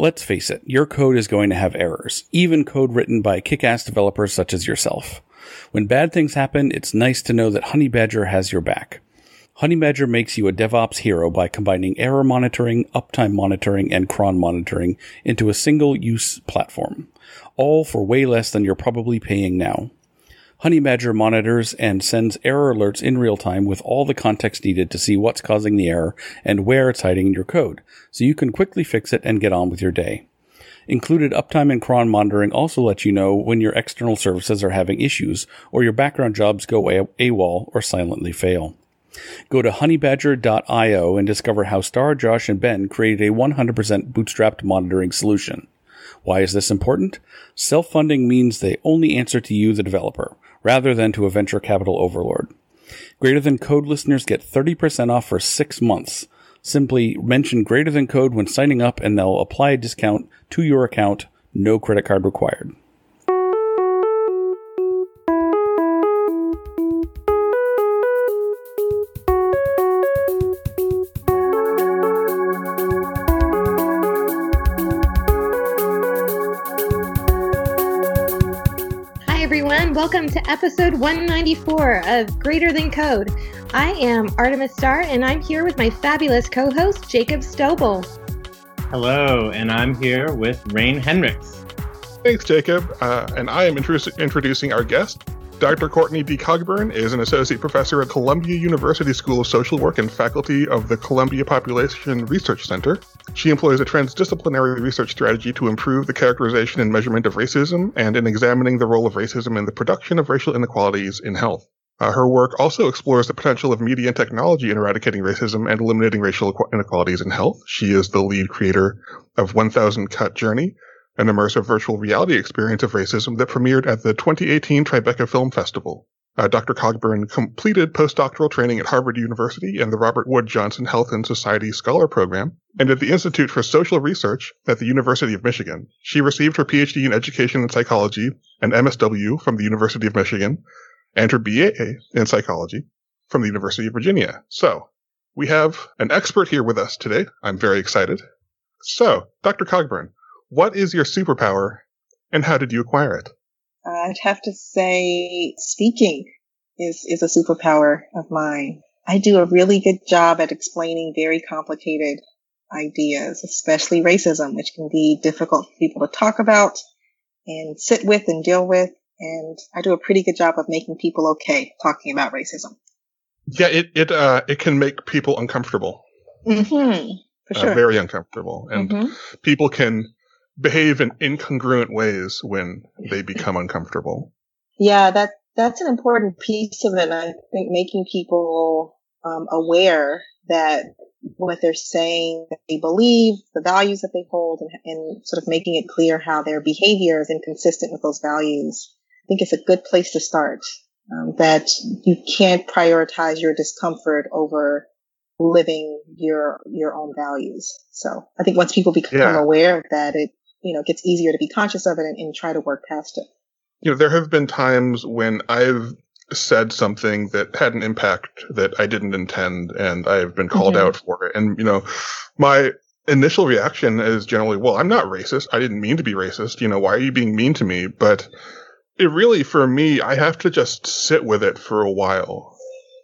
Let's face it, your code is going to have errors, even code written by kick ass developers such as yourself. When bad things happen, it's nice to know that Honeybadger has your back. Honeybadger makes you a DevOps hero by combining error monitoring, uptime monitoring, and cron monitoring into a single use platform, all for way less than you're probably paying now. Honeybadger monitors and sends error alerts in real time with all the context needed to see what's causing the error and where it's hiding in your code, so you can quickly fix it and get on with your day. Included uptime and cron monitoring also lets you know when your external services are having issues or your background jobs go AWOL or silently fail. Go to honeybadger.io and discover how Starr, Josh, and Ben created a 100% bootstrapped monitoring solution. Why is this important? Self funding means they only answer to you, the developer, rather than to a venture capital overlord. Greater Than Code listeners get 30% off for six months. Simply mention Greater Than Code when signing up and they'll apply a discount to your account. No credit card required. Welcome to episode 194 of Greater Than Code. I am Artemis Starr, and I'm here with my fabulous co host, Jacob Stoebel. Hello, and I'm here with Rein Henrichs. Thanks, Jacob. Uh, and I am introducing our guest. Dr. Courtney D. Cogburn is an associate professor at Columbia University School of Social Work and faculty of the Columbia Population Research Center. She employs a transdisciplinary research strategy to improve the characterization and measurement of racism and in examining the role of racism in the production of racial inequalities in health. Uh, her work also explores the potential of media and technology in eradicating racism and eliminating racial inequalities in health. She is the lead creator of 1000 Cut Journey, an immersive virtual reality experience of racism that premiered at the 2018 Tribeca Film Festival. Uh, Dr. Cogburn completed postdoctoral training at Harvard University and the Robert Wood Johnson Health and Society Scholar Program, and at the Institute for Social Research at the University of Michigan. She received her PhD in Education and Psychology and MSW from the University of Michigan, and her BA in Psychology from the University of Virginia. So, we have an expert here with us today. I'm very excited. So, Dr. Cogburn, what is your superpower and how did you acquire it? I'd have to say speaking is, is a superpower of mine. I do a really good job at explaining very complicated ideas, especially racism, which can be difficult for people to talk about and sit with and deal with. And I do a pretty good job of making people okay talking about racism. Yeah, it it uh, it can make people uncomfortable. Mm-hmm, for uh, sure. Uh, very uncomfortable, and mm-hmm. people can behave in incongruent ways when they become uncomfortable. Yeah, that that's an important piece of it. I think making people um, aware that what they're saying, that they believe, the values that they hold, and, and sort of making it clear how their behavior is inconsistent with those values. I think it's a good place to start. Um, that you can't prioritize your discomfort over living your your own values. So I think once people become yeah. aware of that, it you know, gets easier to be conscious of it and, and try to work past it. You know, there have been times when I've said something that had an impact that I didn't intend and I've been called mm-hmm. out for it. And, you know, my initial reaction is generally, well, I'm not racist. I didn't mean to be racist. You know, why are you being mean to me? But it really, for me, I have to just sit with it for a while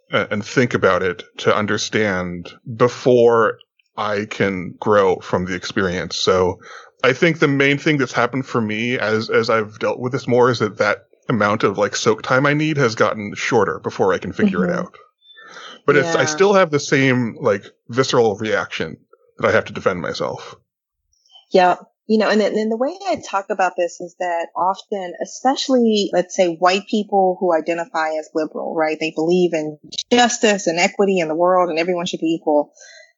and think about it to understand before I can grow from the experience. So I think the main thing that's happened for me as as I've dealt with this more is that that amount of like soak time I need has gotten shorter before I can figure mm-hmm. it out. But yeah. it's I still have the same like visceral reaction that I have to defend myself. Yeah. You know, and then, and the way I talk about this is that often, especially, let's say white people who identify as liberal, right? They believe in justice and equity in the world and everyone should be equal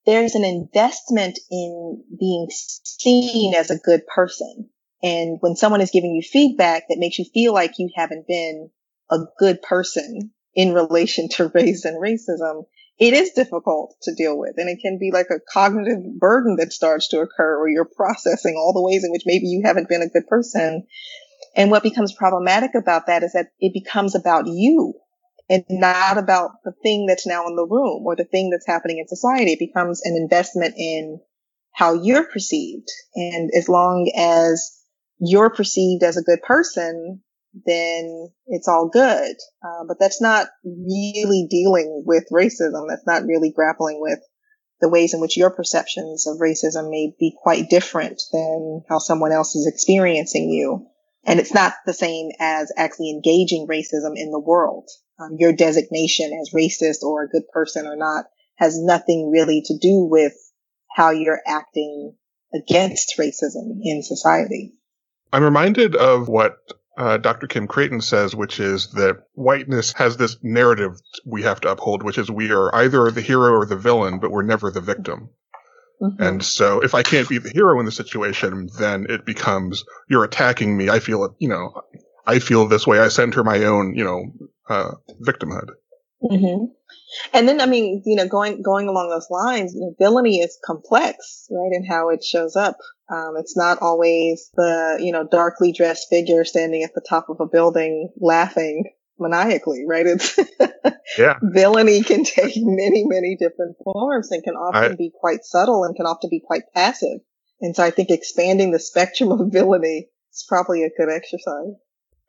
there's an investment in being seen as a good person. And when someone is giving you feedback that makes you feel like you haven't been a good person in relation to race and racism, it is difficult to deal with. And it can be like a cognitive burden that starts to occur where you're processing all the ways in which maybe you haven't been a good person. And what becomes problematic about that is that it becomes about you and not about the thing that's now in the room or the thing that's happening in society. It becomes an investment in how you're perceived. And as long as you're perceived as a good person, then it's all good. Uh, but that's not really dealing with racism. That's not really grappling with the ways in which your perceptions of racism may be quite different than how someone else is experiencing you. And it's not the same as actually engaging racism in the world. Um, your designation as racist or a good person or not has nothing really to do with how you're acting against racism in society. I'm reminded of what uh, Dr. Kim Crayton says, which is that whiteness has this narrative we have to uphold, which is we are either the hero or the villain, but we're never the victim. Mm-hmm. And so if I can't be the hero in the situation, then it becomes you're attacking me. I feel it, you know, I feel this way. I center my own, you know, uh, victimhood. Mm-hmm. And then, I mean, you know, going going along those lines, you know, villainy is complex, right, and how it shows up. Um, it's not always the you know darkly dressed figure standing at the top of a building laughing maniacally, right? It's yeah. villainy can take many, many different forms and can often I, be quite subtle and can often be quite passive. And so I think expanding the spectrum of villainy is probably a good exercise.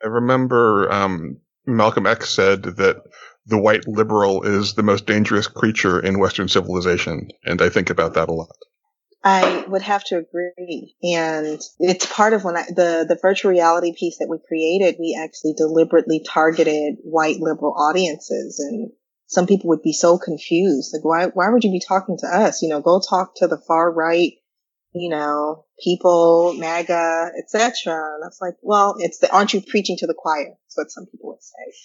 I remember um, Malcolm X said that the white liberal is the most dangerous creature in Western civilization, and I think about that a lot. I would have to agree. And it's part of when I, the, the virtual reality piece that we created, we actually deliberately targeted white liberal audiences and some people would be so confused. Like, why, why would you be talking to us? You know, go talk to the far right, you know, people, MAGA, etc. And I was like, well, it's the, aren't you preaching to the choir? That's what some people would say.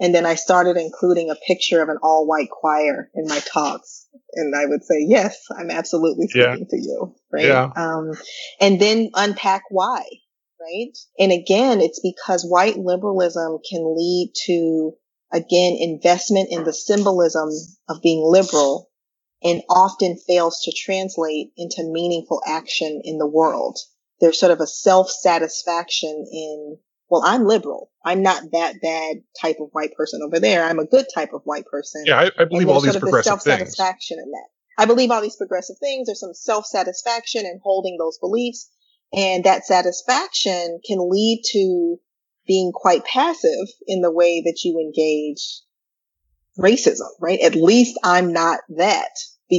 And then I started including a picture of an all white choir in my talks. And I would say, yes, I'm absolutely speaking yeah. to you. Right. Yeah. Um, and then unpack why. Right. And again, it's because white liberalism can lead to, again, investment in the symbolism of being liberal and often fails to translate into meaningful action in the world. There's sort of a self satisfaction in well, I'm liberal. I'm not that bad type of white person over there. I'm a good type of white person. Yeah, I, I believe all these progressive things. There's some self satisfaction in that. I believe all these progressive things. There's some self satisfaction in holding those beliefs, and that satisfaction can lead to being quite passive in the way that you engage racism. Right? At least I'm not that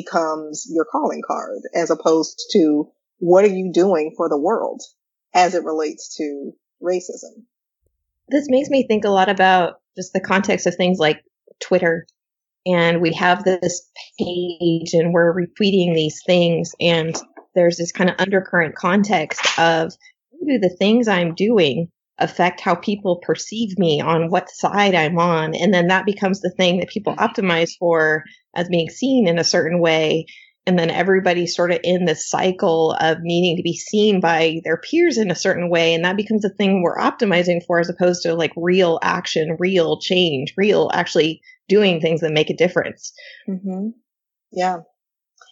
becomes your calling card, as opposed to what are you doing for the world as it relates to racism. This makes me think a lot about just the context of things like Twitter. And we have this page and we're retweeting these things. And there's this kind of undercurrent context of do the things I'm doing affect how people perceive me on what side I'm on. And then that becomes the thing that people optimize for as being seen in a certain way. And then everybody's sort of in this cycle of needing to be seen by their peers in a certain way. And that becomes the thing we're optimizing for as opposed to like real action real change real actually doing things that make a difference. Mm-hmm. yeah.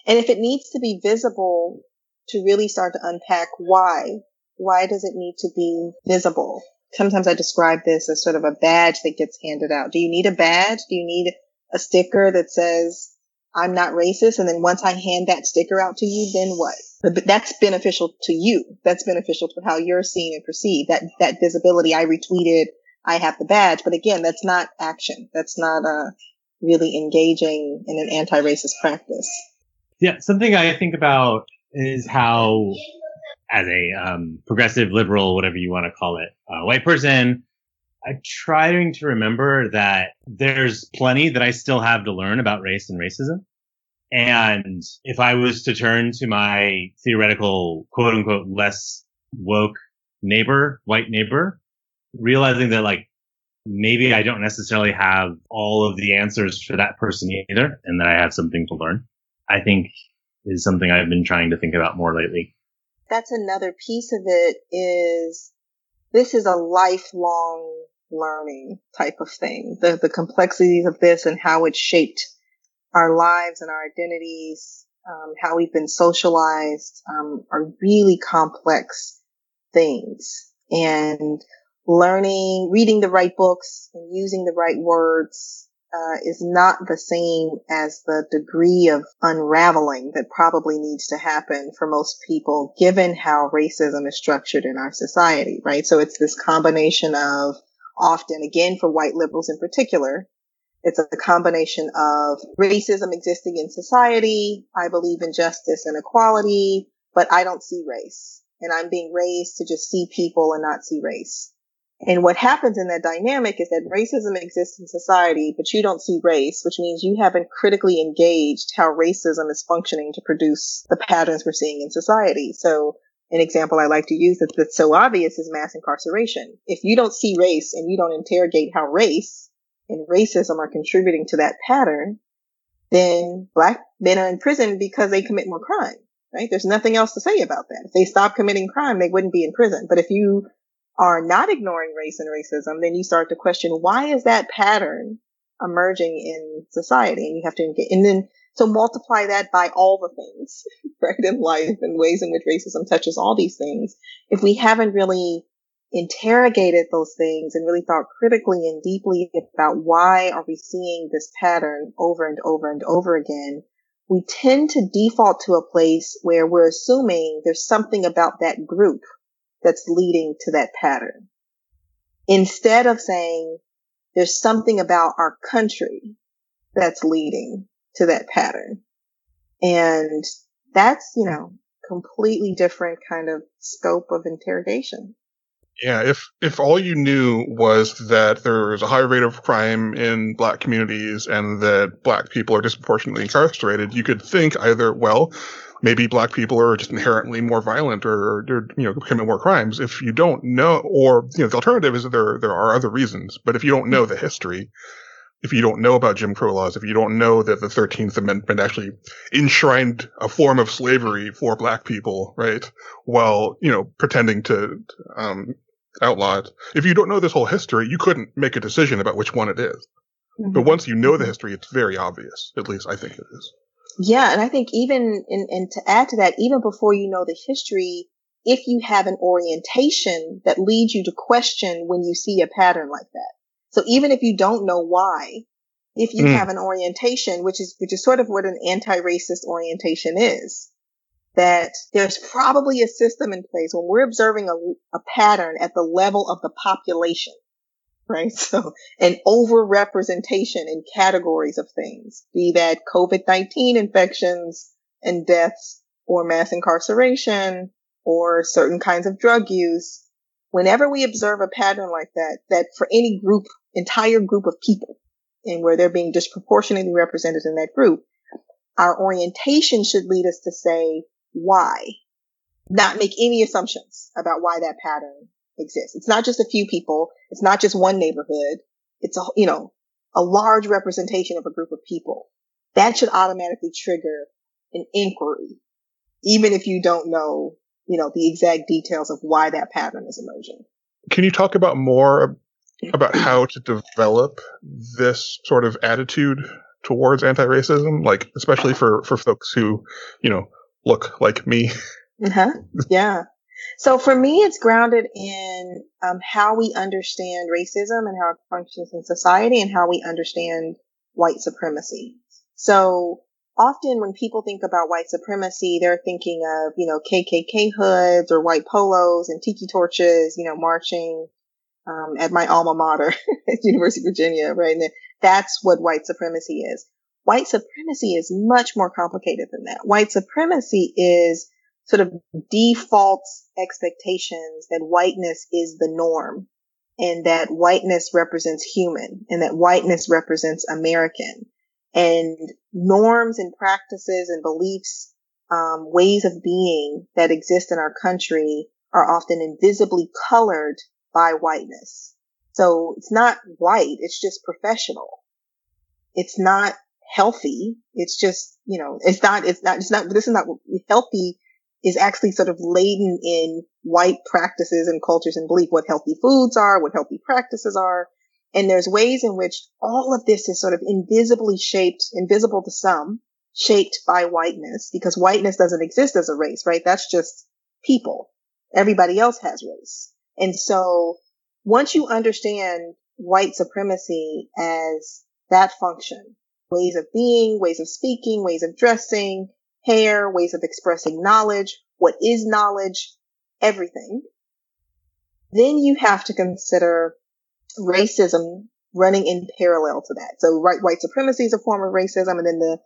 And if it needs to be visible to really start to unpack why why does it need to be visible sometimes i describe this as sort of a badge that gets handed out do you need a badge do you need a sticker that says I'm not racist. And then once I hand that sticker out to you, then what? But that's beneficial to you. That's beneficial to how you're seen and perceived. That, that visibility. I retweeted. I have the badge. But again, that's not action. That's not, uh, really engaging in an anti-racist practice. Yeah. Something I think about is how as a um, progressive liberal, whatever you want to call it, uh, white person, I'm trying to remember that there's plenty that I still have to learn about race and racism. And if I was to turn to my theoretical quote unquote less woke neighbor, white neighbor, realizing that like maybe I don't necessarily have all of the answers for that person either, and that I have something to learn, I think is something I've been trying to think about more lately. That's another piece of it is this is a lifelong learning type of thing. The, the complexities of this and how it shaped our lives and our identities, um, how we've been socialized, um, are really complex things. And learning, reading the right books and using the right words, uh, is not the same as the degree of unraveling that probably needs to happen for most people, given how racism is structured in our society, right? So it's this combination of often, again, for white liberals in particular, it's a combination of racism existing in society. I believe in justice and equality, but I don't see race. And I'm being raised to just see people and not see race. And what happens in that dynamic is that racism exists in society, but you don't see race, which means you haven't critically engaged how racism is functioning to produce the patterns we're seeing in society. So an example I like to use that's, that's so obvious is mass incarceration. If you don't see race and you don't interrogate how race and racism are contributing to that pattern, then black men are in prison because they commit more crime, right? There's nothing else to say about that. If they stop committing crime, they wouldn't be in prison. But if you are not ignoring race and racism, then you start to question why is that pattern emerging in society? And you have to engage, and then so multiply that by all the things, right, in life and ways in which racism touches all these things. If we haven't really interrogated those things and really thought critically and deeply about why are we seeing this pattern over and over and over again, we tend to default to a place where we're assuming there's something about that group that's leading to that pattern. Instead of saying there's something about our country that's leading to that pattern. And that's, you know, completely different kind of scope of interrogation. Yeah, if if all you knew was that there was a high rate of crime in black communities and that black people are disproportionately incarcerated, you could think either, well, maybe black people are just inherently more violent or, or you know commit more crimes. If you don't know, or you know, the alternative is that there there are other reasons. But if you don't know the history, if you don't know about Jim Crow laws, if you don't know that the 13th Amendment actually enshrined a form of slavery for black people, right? While, you know, pretending to, um, outlaw it. If you don't know this whole history, you couldn't make a decision about which one it is. Mm-hmm. But once you know the history, it's very obvious. At least I think it is. Yeah. And I think even, in, and to add to that, even before you know the history, if you have an orientation that leads you to question when you see a pattern like that. So even if you don't know why, if you mm. have an orientation, which is, which is sort of what an anti-racist orientation is, that there's probably a system in place when we're observing a, a pattern at the level of the population, right? So an overrepresentation in categories of things, be that COVID-19 infections and deaths or mass incarceration or certain kinds of drug use. Whenever we observe a pattern like that, that for any group entire group of people and where they're being disproportionately represented in that group, our orientation should lead us to say why, not make any assumptions about why that pattern exists. It's not just a few people. It's not just one neighborhood. It's a, you know, a large representation of a group of people. That should automatically trigger an inquiry, even if you don't know, you know, the exact details of why that pattern is emerging. Can you talk about more about how to develop this sort of attitude towards anti-racism, like especially for for folks who, you know, look like me. Uh-huh. Yeah. So for me, it's grounded in um, how we understand racism and how it functions in society, and how we understand white supremacy. So often when people think about white supremacy, they're thinking of, you know, KKK hoods or white polos and tiki torches, you know, marching um, at my alma mater at University of Virginia, right? And that's what white supremacy is. White supremacy is much more complicated than that. White supremacy is sort of default expectations that whiteness is the norm and that whiteness represents human and that whiteness represents American and norms and practices and beliefs, um, ways of being that exist in our country are often invisibly colored by whiteness. So it's not white. It's just professional. It's not healthy. It's just, you know, it's not, it's not, it's not, this is not healthy is actually sort of laden in white practices and cultures and belief, what healthy foods are, what healthy practices are. And there's ways in which all of this is sort of invisibly shaped, invisible to some, shaped by whiteness because whiteness doesn't exist as a race, right? That's just people. Everybody else has race. And so once you understand white supremacy as that function. Ways of being, ways of speaking, ways of dressing, hair, ways of expressing knowledge, what is knowledge, everything. Then you have to consider racism running in parallel to that. So right, white supremacy is a form of racism, and then the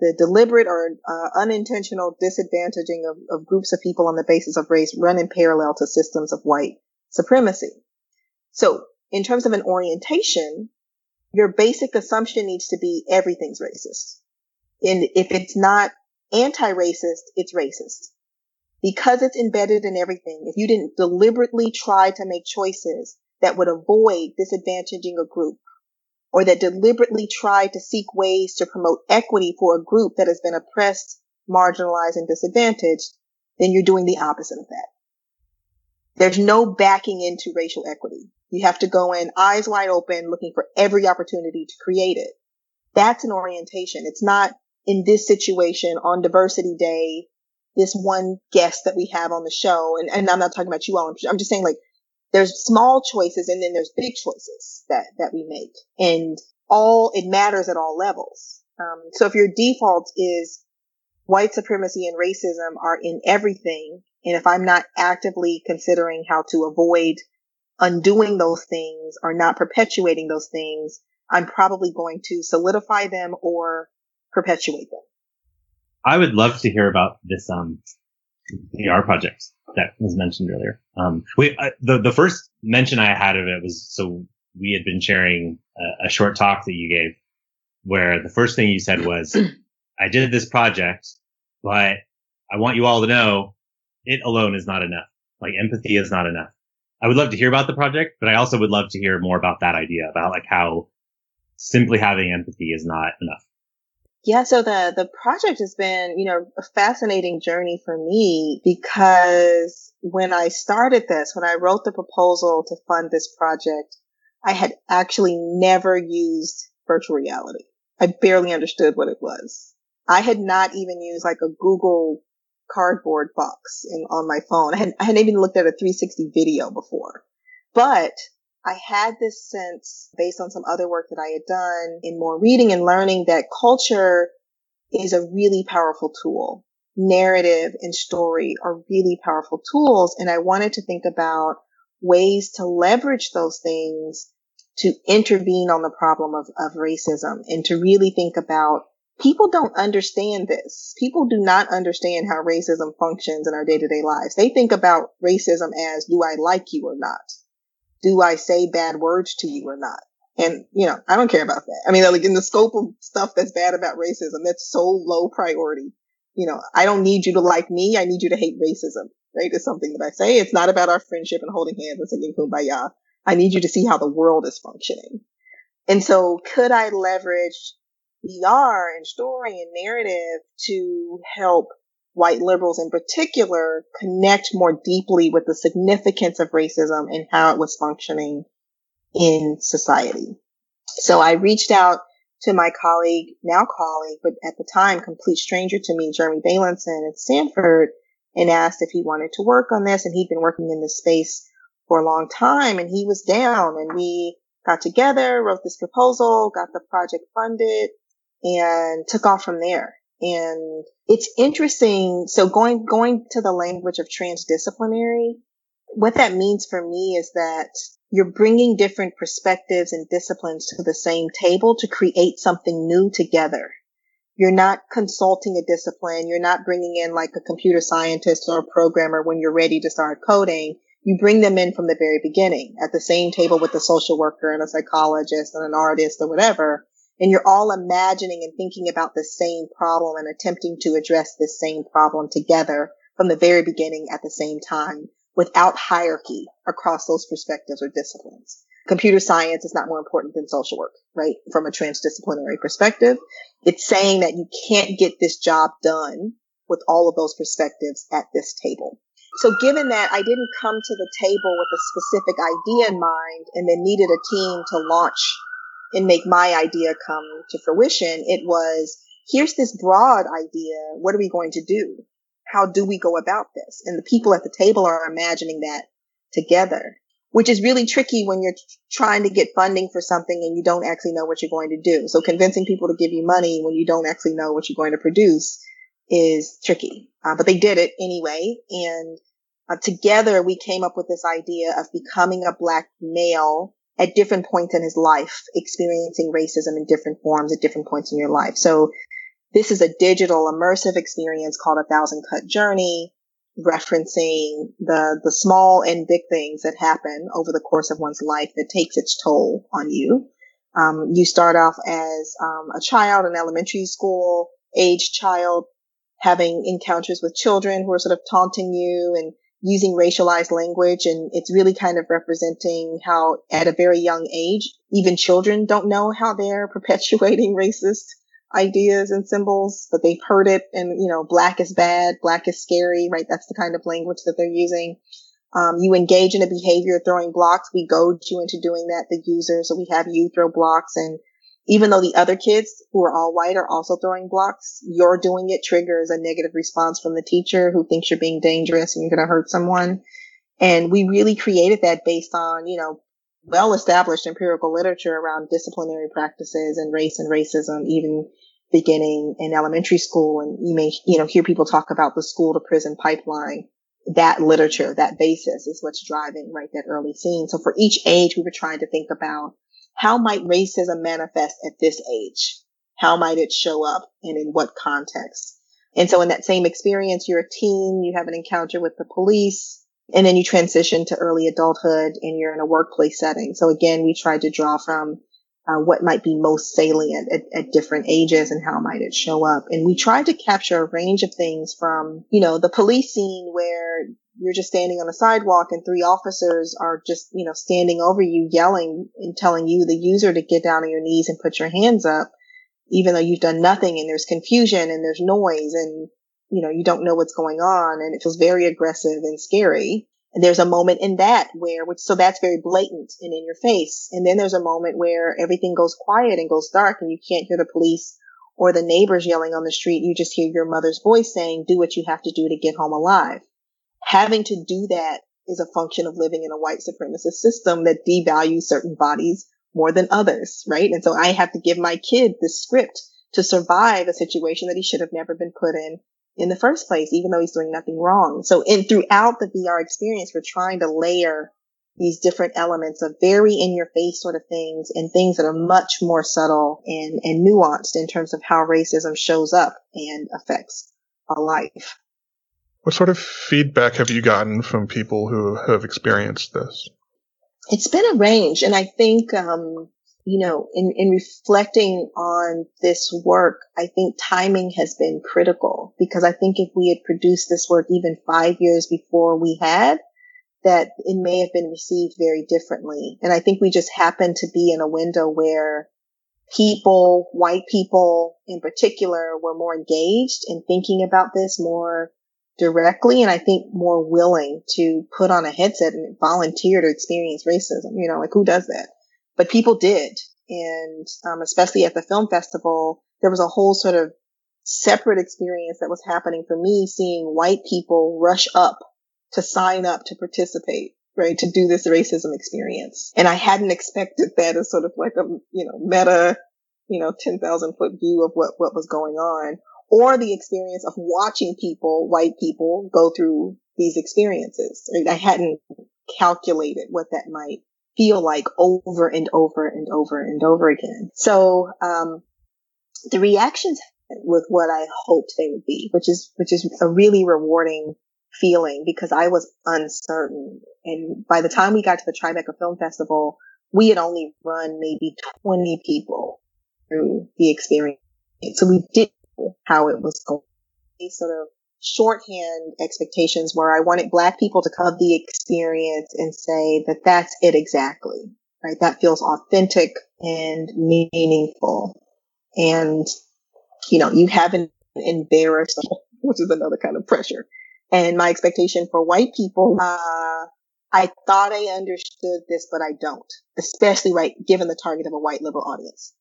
the deliberate or uh, unintentional disadvantaging of, of groups of people on the basis of race run in parallel to systems of white supremacy. So in terms of an orientation, your basic assumption needs to be everything's racist. And if it's not anti-racist, it's racist. Because it's embedded in everything, if you didn't deliberately try to make choices that would avoid disadvantaging a group or that deliberately try to seek ways to promote equity for a group that has been oppressed, marginalized, and disadvantaged, then you're doing the opposite of that. There's no backing into racial equity. You have to go in eyes wide open, looking for every opportunity to create it. That's an orientation. It's not in this situation on diversity day, this one guest that we have on the show. And, and I'm not talking about you all. I'm just saying like there's small choices and then there's big choices that, that we make and all, it matters at all levels. Um, so if your default is white supremacy and racism are in everything, and if I'm not actively considering how to avoid undoing those things or not perpetuating those things, I'm probably going to solidify them or perpetuate them. I would love to hear about this um, VR project that was mentioned earlier. Um, we, uh, the, the first mention I had of it was, so we had been sharing a, a short talk that you gave where the first thing you said was, I did this project, but I want you all to know it alone is not enough. Like empathy is not enough. I would love to hear about the project, but I also would love to hear more about that idea about like how simply having empathy is not enough. Yeah, so the the project has been, you know, a fascinating journey for me because when I started this, when I wrote the proposal to fund this project, I had actually never used virtual reality. I barely understood what it was. I had not even used like a Google cardboard box in, on my phone. I, had, I hadn't even looked at a 360 video before, but I had this sense based on some other work that I had done in more reading and learning that culture is a really powerful tool. Narrative and story are really powerful tools. And I wanted to think about ways to leverage those things to intervene on the problem of, of racism and to really think about people don't understand this. People do not understand how racism functions in our day to day lives. They think about racism as, do I like you or not? Do I say bad words to you or not? And, you know, I don't care about that. I mean, like in the scope of stuff that's bad about racism, that's so low priority. You know, I don't need you to like me. I need you to hate racism, right? It's something that I say. It's not about our friendship and holding hands and singing kumbaya. I need you to see how the world is functioning. And so could I leverage VR and story and narrative to help white liberals in particular connect more deeply with the significance of racism and how it was functioning in society. So I reached out to my colleague, now colleague, but at the time complete stranger to me, Jeremy Bailenson at Stanford, and asked if he wanted to work on this. And he'd been working in this space for a long time and he was down and we got together, wrote this proposal, got the project funded and took off from there. And it's interesting. So going, going to the language of transdisciplinary, what that means for me is that you're bringing different perspectives and disciplines to the same table to create something new together. You're not consulting a discipline. You're not bringing in like a computer scientist or a programmer when you're ready to start coding. You bring them in from the very beginning at the same table with a social worker and a psychologist and an artist or whatever and you're all imagining and thinking about the same problem and attempting to address this same problem together from the very beginning at the same time without hierarchy across those perspectives or disciplines. Computer science is not more important than social work, right? From a transdisciplinary perspective, it's saying that you can't get this job done with all of those perspectives at this table. So given that I didn't come to the table with a specific idea in mind and then needed a team to launch and make my idea come to fruition. It was, here's this broad idea. What are we going to do? How do we go about this? And the people at the table are imagining that together. which is really tricky when you're trying to get funding for something and you don't actually know what you're going to do. So convincing people to give you money when you don't actually know what you're going to produce is tricky. Uh, but they did it anyway. And uh, together we came up with this idea of becoming a black male at different points in his life, experiencing racism in different forms at different points in your life. So this is a digital immersive experience called a thousand cut journey referencing the the small and big things that happen over the course of one's life that takes its toll on you. Um, you start off as um, a child, an elementary school age child, having encounters with children who are sort of taunting you and using racialized language, and it's really kind of representing how, at a very young age, even children don't know how they're perpetuating racist ideas and symbols, but they've heard it and, you know, black is bad, black is scary, right? That's the kind of language that they're using. Um, you engage in a behavior throwing blocks. We goad you into doing that, the user. So we have you throw blocks. And even though the other kids who are all white are also throwing blocks, you're doing it triggers a negative response from the teacher who thinks you're being dangerous and you're going to hurt someone. And we really created that based on, you know, well established empirical literature around disciplinary practices and race and racism, even beginning in elementary school. And you may, you know, hear people talk about the school to prison pipeline. That literature, that basis is what's driving, right, that early scene. So for each age, we were trying to think about how might racism manifest at this age? How might it show up and in what context? And so in that same experience, you're a teen, you have an encounter with the police, and then you transition to early adulthood and you're in a workplace setting. So again, we tried to draw from uh, what might be most salient at, at, different ages and how might it show up. And we tried to capture a range of things from, you know, the police scene where you're just standing on the sidewalk and three officers are just, you know, standing over you, yelling and telling you, the user, to get down on your knees and put your hands up, even though you've done nothing and there's confusion and there's noise and, you know, you don't know what's going on and it feels very aggressive and scary. And there's a moment in that where, which, so that's very blatant and in your face. And then there's a moment where everything goes quiet and goes dark and you can't hear the police or the neighbors yelling on the street. You just hear your mother's voice saying, do what you have to do to get home alive. Having to do that is a function of living in a white supremacist system that devalues certain bodies more than others, right? And so I have to give my kid this script to survive a situation that he should have never been put in in the first place, even though he's doing nothing wrong. So in throughout the VR experience, we're trying to layer these different elements of very in your face sort of things and things that are much more subtle and, and nuanced in terms of how racism shows up and affects a life. What sort of feedback have you gotten from people who have experienced this? It's been a range. And I think, um, you know, in, in reflecting on this work, I think timing has been critical because I think if we had produced this work even five years before we had, that it may have been received very differently. And I think we just happened to be in a window where people, white people in particular, were more engaged in thinking about this more directly and I think more willing to put on a headset and volunteer to experience racism. You know, like who does that? but people did. And um, especially at the film festival, there was a whole sort of separate experience that was happening for me seeing white people rush up to sign up to participate, right? To do this racism experience. And I hadn't expected that as sort of like a, you know, meta, you know, 10,000 foot view of what, what was going on or the experience of watching people, white people go through these experiences. I hadn't calculated what that might feel like over and over and over and over again. So, um, the reactions with what I hoped they would be, which is, which is a really rewarding feeling because I was uncertain. And by the time we got to the Tribeca Film Festival, we had only run maybe 20 people through the experience. So we didn't how it was going. Sort of shorthand expectations where I wanted black people to come the experience and say that that's it exactly, right? That feels authentic and meaningful. And, you know, you haven't embarrassed, which is another kind of pressure. And my expectation for white people, uh, I thought I understood this, but I don't, especially right, given the target of a white liberal audience.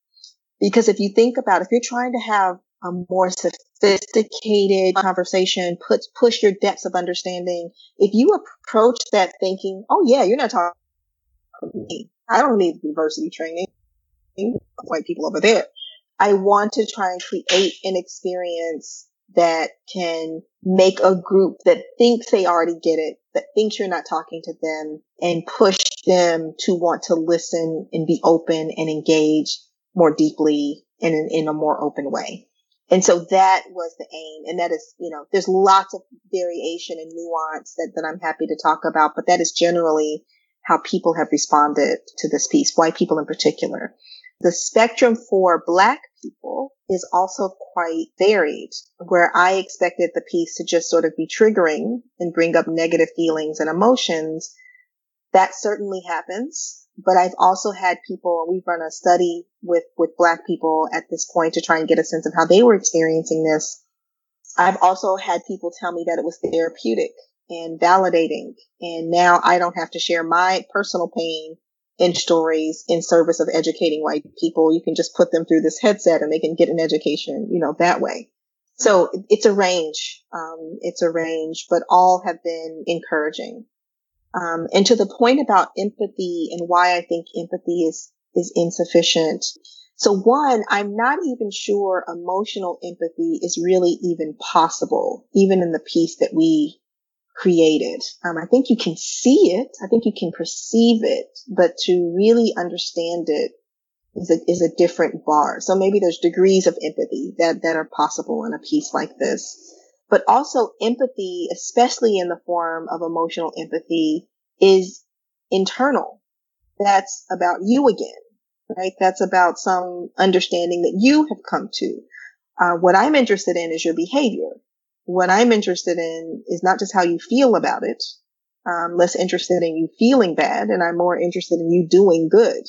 Because if you think about, if you're trying to have a more sophisticated conversation, push push your depths of understanding. If you approach that thinking, oh yeah, you're not talking for me. I don't need diversity training. White people over there. I want to try and create an experience that can make a group that thinks they already get it, that thinks you're not talking to them and push them to want to listen and be open and engage more deeply and in, in a more open way. And so that was the aim. And that is, you know, there's lots of variation and nuance that, that I'm happy to talk about, but that is generally how people have responded to this piece, white people in particular. The spectrum for black people is also quite varied, where I expected the piece to just sort of be triggering and bring up negative feelings and emotions. That certainly happens. But I've also had people, we've run a study with, with black people at this point to try and get a sense of how they were experiencing this. I've also had people tell me that it was therapeutic and validating. And now I don't have to share my personal pain in stories in service of educating white people. You can just put them through this headset and they can get an education, you know, that way. So it's a range. Um, it's a range, but all have been encouraging. Um, and to the point about empathy and why I think empathy is, is insufficient. So one, I'm not even sure emotional empathy is really even possible, even in the piece that we created. Um, I think you can see it. I think you can perceive it, but to really understand it is a, is a different bar. So maybe there's degrees of empathy that, that are possible in a piece like this. But also empathy, especially in the form of emotional empathy, is internal. That's about you again, right? That's about some understanding that you have come to. Uh, what I'm interested in is your behavior what I'm interested in is not just how you feel about it. I'm less interested in you feeling bad and I'm more interested in you doing good,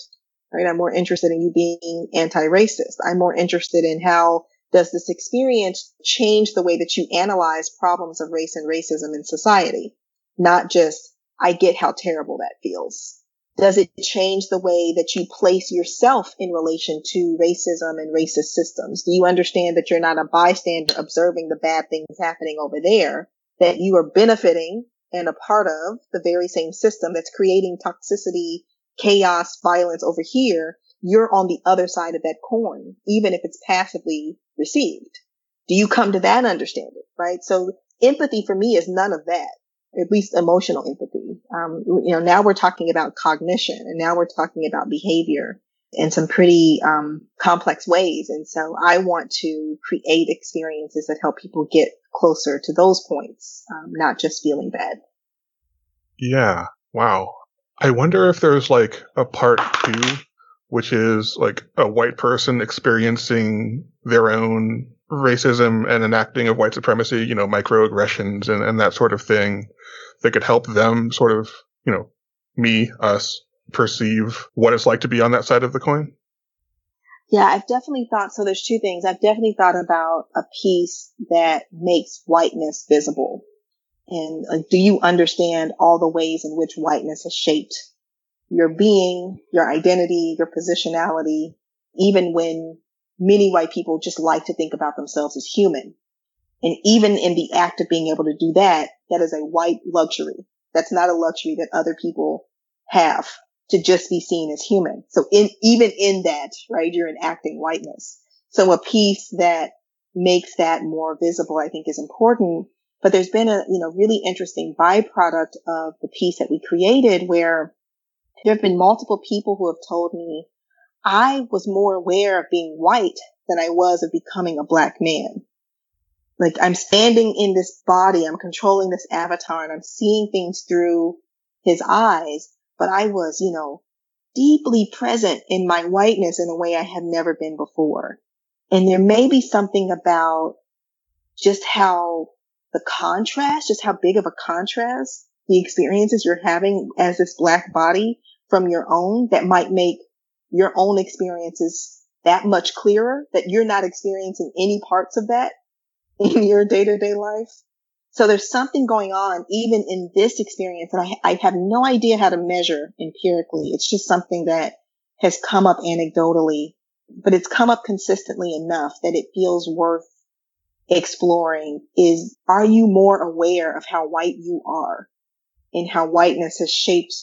right? I'm more interested in you being anti-racist. I'm more interested in how does this experience change the way that you analyze problems of race and racism in society? Not just, I get how terrible that feels. Does it change the way that you place yourself in relation to racism and racist systems? Do you understand that you're not a bystander observing the bad things happening over there, that you are benefiting and a part of the very same system that's creating toxicity, chaos, violence over here? You're on the other side of that coin, even if it's passively received. Do you come to that understanding, right? So empathy for me is none of that at least emotional empathy. Um, you know, now we're talking about cognition and now we're talking about behavior in some pretty um, complex ways. And so I want to create experiences that help people get closer to those points, um, not just feeling bad. Yeah. Wow. I wonder if there's like a part two, which is like a white person experiencing their own racism and enacting of white supremacy, you know, microaggressions and, and that sort of thing that could help them sort of, you know, me, us perceive what it's like to be on that side of the coin? Yeah, I've definitely thought, so there's two things. I've definitely thought about a piece that makes whiteness visible. And like, do you understand all the ways in which whiteness has shaped your being, your identity, your positionality, even when many white people just like to think about themselves as human. And even in the act of being able to do that, that is a white luxury. That's not a luxury that other people have to just be seen as human. So in, even in that, right, you're enacting whiteness. So a piece that makes that more visible, I think is important. But there's been a, you know, really interesting byproduct of the piece that we created where there have been multiple people who have told me I was more aware of being white than I was of becoming a black man. Like I'm standing in this body, I'm controlling this avatar and I'm seeing things through his eyes, but I was, you know, deeply present in my whiteness in a way I had never been before. And there may be something about just how the contrast, just how big of a contrast the experiences you're having as this black body from your own that might make your own experiences that much clearer that you're not experiencing any parts of that in your day to day life. So there's something going on even in this experience and I, I have no idea how to measure empirically. It's just something that has come up anecdotally, but it's come up consistently enough that it feels worth exploring is are you more aware of how white you are and how whiteness has shaped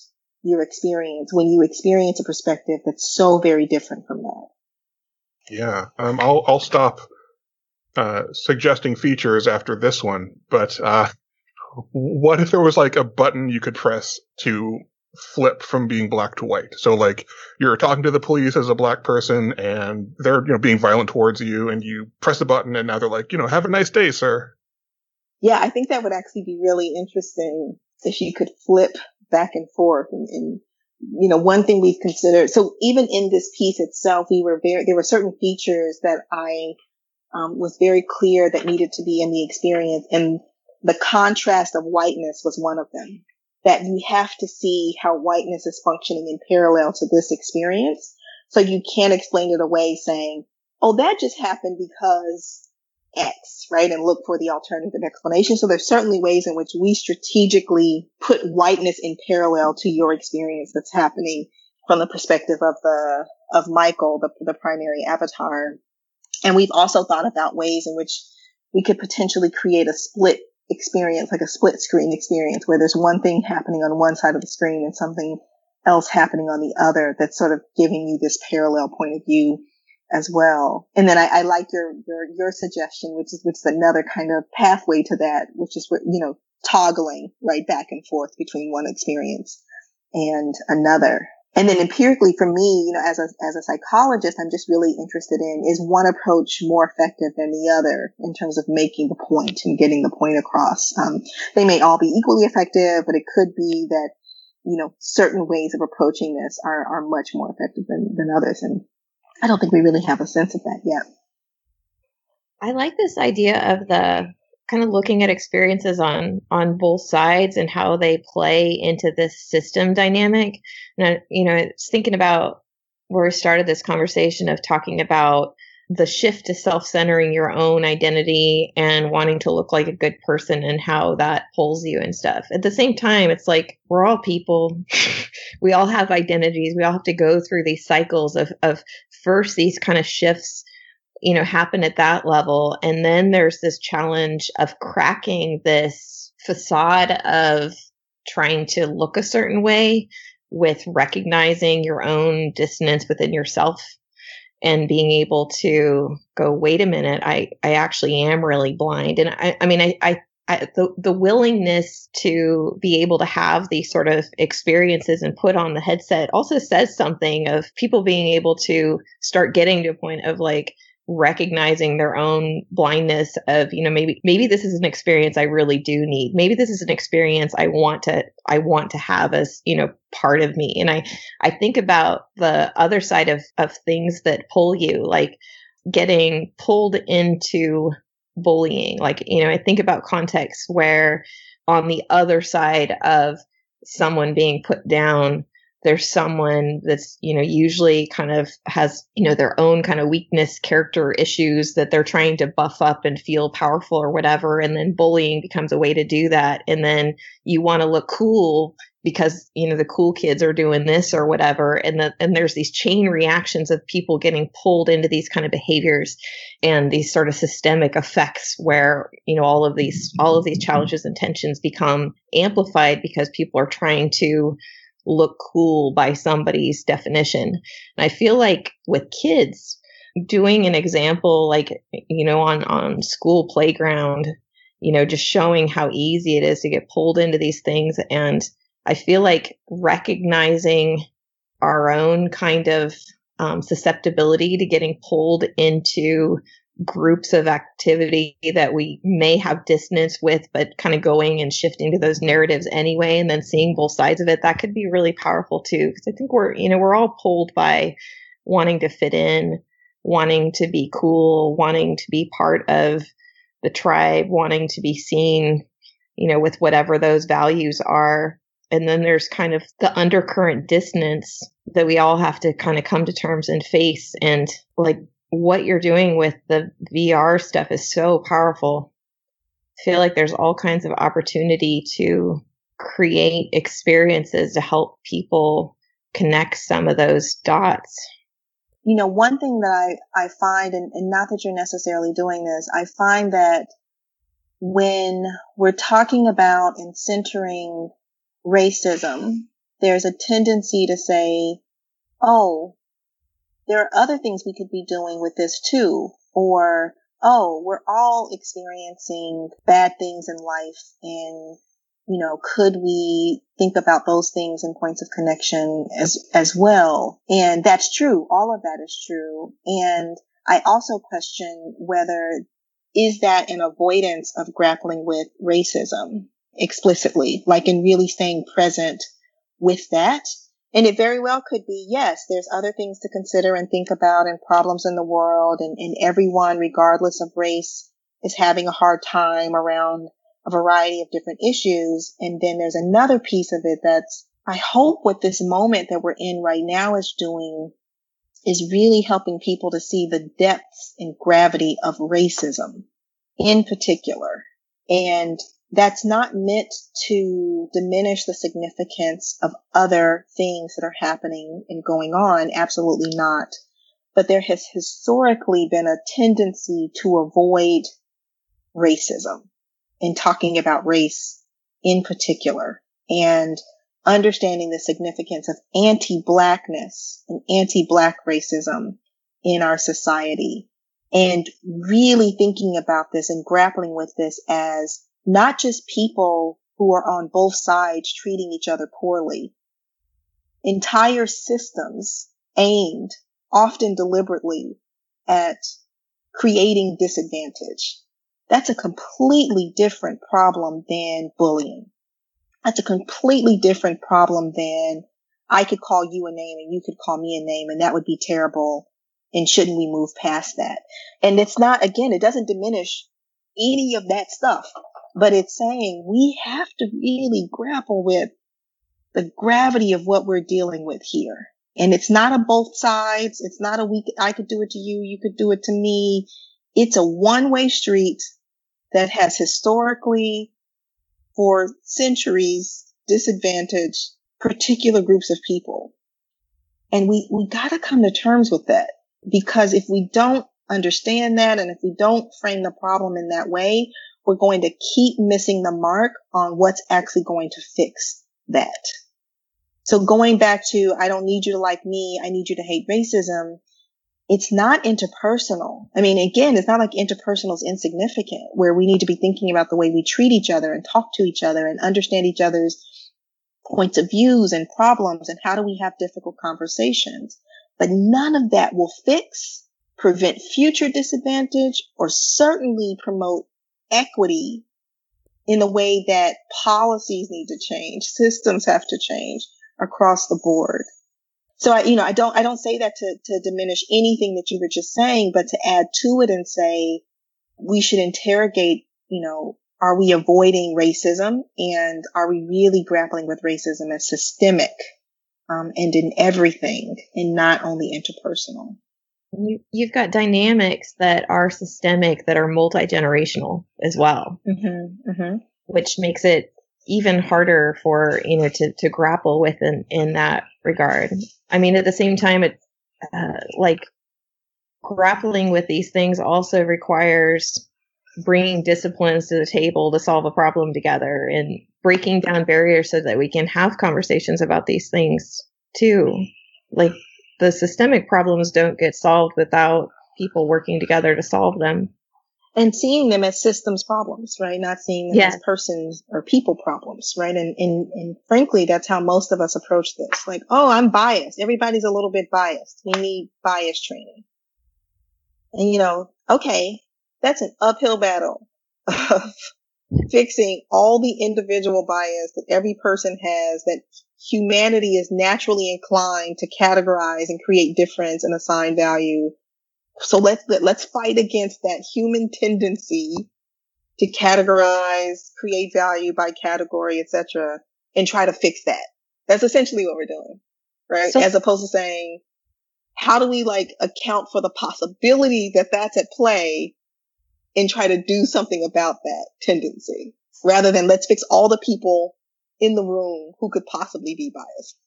your experience when you experience a perspective that's so very different from that. Yeah, um, I'll I'll stop uh, suggesting features after this one, but uh, what if there was like a button you could press to flip from being black to white? So like you're talking to the police as a black person and they're you know being violent towards you, and you press the button and now they're like you know have a nice day, sir. Yeah, I think that would actually be really interesting if you could flip back and forth and, and you know, one thing we've considered. So even in this piece itself, we were very, there were certain features that I um, was very clear that needed to be in the experience. And the contrast of whiteness was one of them. That you have to see how whiteness is functioning in parallel to this experience. So you can't explain it away saying, oh, that just happened because X, right? And look for the alternative explanation. So there's certainly ways in which we strategically put whiteness in parallel to your experience that's happening from the perspective of the, of Michael, the, the primary avatar. And we've also thought about ways in which we could potentially create a split experience, like a split screen experience where there's one thing happening on one side of the screen and something else happening on the other that's sort of giving you this parallel point of view as well. And then I, I like your, your, your suggestion, which is, which is another kind of pathway to that, which is, you know, toggling right back and forth between one experience and another. And then empirically for me, you know, as a, as a psychologist, I'm just really interested in is one approach more effective than the other in terms of making the point and getting the point across. Um, they may all be equally effective, but it could be that, you know, certain ways of approaching this are, are much more effective than, than others. And I don't think we really have a sense of that yet. I like this idea of the kind of looking at experiences on on both sides and how they play into this system dynamic. And I, you know, it's thinking about where we started this conversation of talking about the shift to self-centering your own identity and wanting to look like a good person and how that pulls you and stuff. At the same time, it's like we're all people. we all have identities. We all have to go through these cycles of of first these kind of shifts you know happen at that level and then there's this challenge of cracking this facade of trying to look a certain way with recognizing your own dissonance within yourself and being able to go wait a minute i i actually am really blind. And i i mean i i I, the the willingness to be able to have these sort of experiences and put on the headset also says something of people being able to start getting to a point of like recognizing their own blindness of you know maybe maybe this is an experience I really do need maybe this is an experience I want to I want to have as you know part of me and I I think about the other side of of things that pull you like getting pulled into bullying. Like, you know, I think about contexts where on the other side of someone being put down, there's someone that's, you know, usually kind of has, you know, their own kind of weakness, character issues that they're trying to buff up and feel powerful or whatever. And then bullying becomes a way to do that. And then you want to look cool because you know the cool kids are doing this or whatever and the, and there's these chain reactions of people getting pulled into these kind of behaviors and these sort of systemic effects where you know all of these all of these challenges and tensions become amplified because people are trying to look cool by somebody's definition. And i feel like with kids doing an example like you know on on school playground you know just showing how easy it is to get pulled into these things. And I feel like recognizing our own kind of um, susceptibility to getting pulled into groups of activity that we may have dissonance with, but kind of going and shifting to those narratives anyway, and then seeing both sides of it, that could be really powerful too. Because I think we're, you know, we're all pulled by wanting to fit in, wanting to be cool, wanting to be part of the tribe, wanting to be seen, you know, with whatever those values are and then there's kind of the undercurrent dissonance that we all have to kind of come to terms and face and like what you're doing with the VR stuff is so powerful. I feel like there's all kinds of opportunity to create experiences to help people connect some of those dots. You know, one thing that I, I find, and, and not that you're necessarily doing this, I find that when we're talking about and centering racism there's a tendency to say, oh, there are other things we could be doing with this too. Or, oh, we're all experiencing bad things in life and you know, could we think about those things and points of connection as, as well? And that's true. All of that is true. And I also question whether is that an avoidance of grappling with racism explicitly, like in really staying present with that? And it very well could be, yes, there's other things to consider and think about and problems in the world and, and everyone, regardless of race, is having a hard time around a variety of different issues. And then there's another piece of it that's, I hope what this moment that we're in right now is doing is really helping people to see the depths and gravity of racism in particular. And that's not meant to diminish the significance of other things that are happening and going on. Absolutely not. But there has historically been a tendency to avoid racism in talking about race in particular and understanding the significance of anti-blackness and anti-black racism in our society and really thinking about this and grappling with this as not just people who are on both sides treating each other poorly, entire systems aimed often deliberately at creating disadvantage that's a completely different problem than bullying. That's a completely different problem than I could call you a name and you could call me a name and that would be terrible. And shouldn't we move past that? And it's not, again, it doesn't diminish any of that stuff, but it's saying we have to really grapple with the gravity of what we're dealing with here. And it's not a both sides. It's not a we, I could do it to you. You could do it to me. It's a one way street that has historically, for centuries, disadvantaged particular groups of people. And we, we gotta come to terms with that because if we don't understand that and if we don't frame the problem in that way, we're going to keep missing the mark on what's actually going to fix that. So going back to, I don't need you to like me. I need you to hate racism it's not interpersonal. I mean, again, it's not like interpersonal is insignificant where we need to be thinking about the way we treat each other and talk to each other and understand each other's points of views and problems and how do we have difficult conversations. But none of that will fix, prevent future disadvantage, or certainly promote equity in the way that policies need to change, systems have to change across the board. So I, you know, I don't, I don't say that to, to diminish anything that you were just saying, but to add to it and say we should interrogate, you know, are we avoiding racism and are we really grappling with racism as systemic um, and in everything and not only interpersonal? You, you've got dynamics that are systemic that are multi generational as well, mm-hmm, mm-hmm. which makes it even harder for you know to to grapple with in in that regard. I mean, at the same time, it uh, like grappling with these things also requires bringing disciplines to the table to solve a problem together and breaking down barriers so that we can have conversations about these things too. Like the systemic problems don't get solved without people working together to solve them and seeing them as systems problems, right? Not seeing them as persons or people problems, right? And, and, and frankly, that's how most of us approach this. Like, oh, I'm biased. Everybody's a little bit biased. We need bias training. And you know, okay, that's an uphill battle of fixing all the individual bias that every person has that humanity is naturally inclined to categorize and create difference and assign value so let's let's fight against that human tendency to categorize, create value by category, etc., and try to fix that. That's essentially what we're doing, right? So, As opposed to saying, how do we like account for the possibility that that's at play and try to do something about that tendency rather than let's fix all the people in the room who could possibly be biased.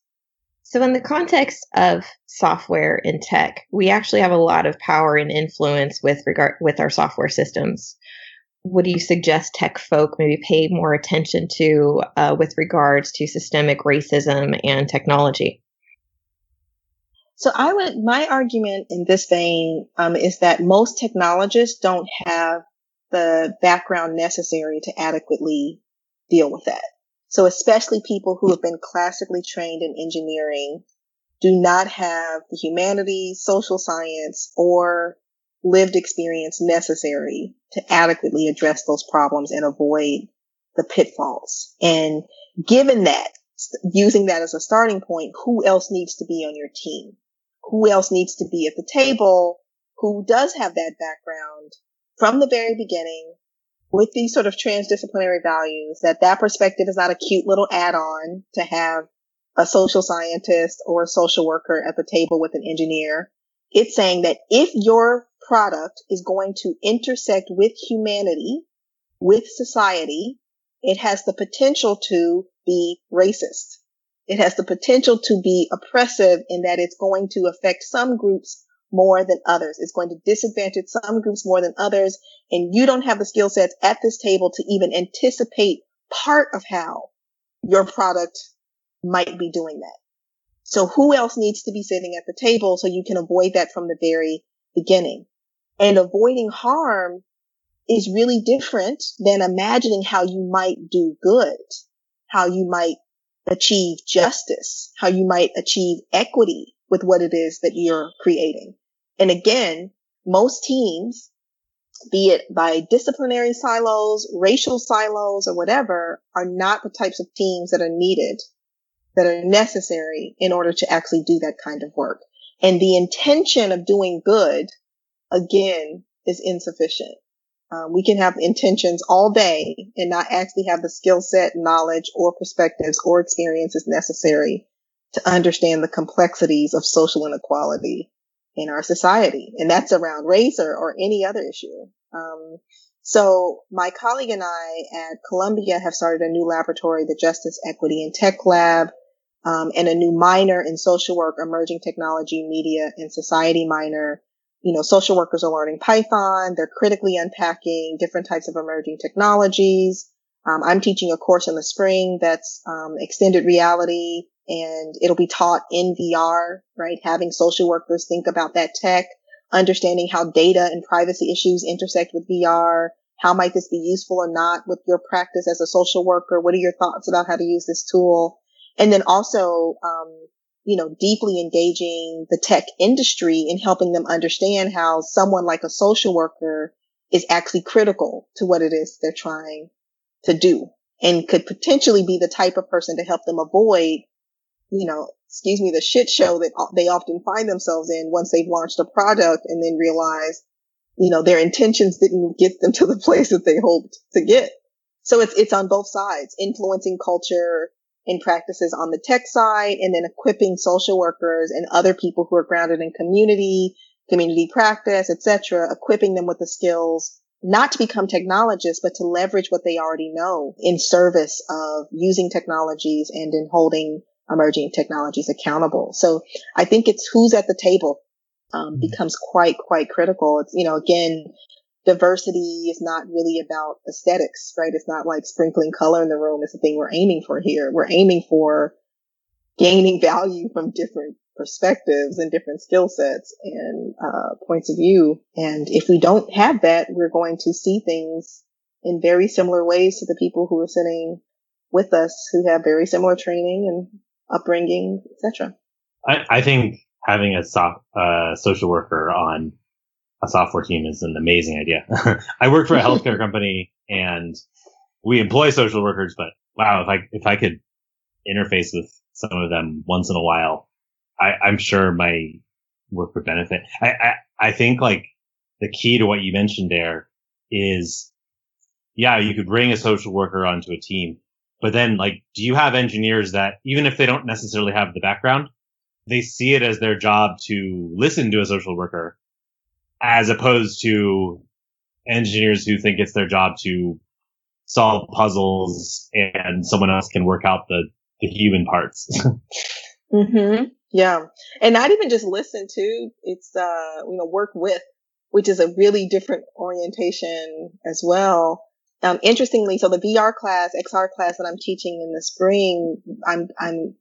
So, in the context of software and tech, we actually have a lot of power and influence with regard with our software systems. what do you suggest tech folk maybe pay more attention to uh, with regards to systemic racism and technology? So I would, my argument in this vein um, is that most technologists don't have the background necessary to adequately deal with that. So especially people who have been classically trained in engineering do not have the humanities, social science, or lived experience necessary to adequately address those problems and avoid the pitfalls. And given that, using that as a starting point, who else needs to be on your team? Who else needs to be at the table? Who does have that background from the very beginning with these sort of transdisciplinary values that that perspective is not a cute little add-on to have a social scientist or a social worker at the table with an engineer. It's saying that if your product is going to intersect with humanity, with society, it has the potential to be racist. It has the potential to be oppressive in that it's going to affect some groups more than others. It's going to disadvantage some groups more than others. And you don't have the skill sets at this table to even anticipate part of how your product might be doing that. So who else needs to be sitting at the table so you can avoid that from the very beginning? And avoiding harm is really different than imagining how you might do good, how you might achieve justice, how you might achieve equity with what it is that you're creating. And again, most teams, be it by disciplinary silos, racial silos, or whatever, are not the types of teams that are needed, that are necessary in order to actually do that kind of work. And the intention of doing good again is insufficient. Um, we can have intentions all day and not actually have the skill set, knowledge, or perspectives or experiences necessary to understand the complexities of social inequality in our society. And that's around race or, or any other issue. Um, so my colleague and I at Columbia have started a new laboratory, the Justice, Equity, and Tech Lab, um, and a new minor in social work, emerging technology, media, and society minor you know, social workers are learning Python. They're critically unpacking different types of emerging technologies. Um, I'm teaching a course in the spring that's um, extended reality and it'll be taught in VR, right? Having social workers think about that tech, understanding how data and privacy issues intersect with VR. How might this be useful or not with your practice as a social worker? What are your thoughts about how to use this tool? And then also, um, you know, deeply engaging the tech industry and helping them understand how someone like a social worker is actually critical to what it is they're trying to do and could potentially be the type of person to help them avoid, you know, excuse me, the shit show that they often find themselves in once they've launched a product and then realize, you know, their intentions didn't get them to the place that they hoped to get. So it's, it's on both sides, influencing culture, and practices on the tech side and then equipping social workers and other people who are grounded in community, community practice, etc., equipping them with the skills not to become technologists, but to leverage what they already know in service of using technologies and in holding emerging technologies accountable. So I think it's who's at the table um, mm-hmm. becomes quite, quite critical. It's, you know, again, diversity is not really about aesthetics, right? It's not like sprinkling color in the room is the thing we're aiming for here. We're aiming for gaining value from different perspectives and different skill sets and uh, points of view. And if we don't have that, we're going to see things in very similar ways to the people who are sitting with us who have very similar training and upbringing, etc. I, I, think having a soft, uh, social worker on a software team is an amazing idea. I work for a healthcare company and we employ social workers, but wow, if I, if I could interface with some of them once in a while, I, am sure my work would benefit. I, I, I think like the key to what you mentioned there is, yeah, you could bring a social worker onto a team, but then like, do you have engineers that even if they don't necessarily have the background, they see it as their job to listen to a social worker as opposed to engineers who think it's their job to solve puzzles and someone else can work out the, the human parts. mm-hmm. Yeah. And not even just listen to, it's, uh, you know, work with, which is a really different orientation as well. Um, interestingly, so the VR class, XR class that I'm teaching in the spring, I'm, I'm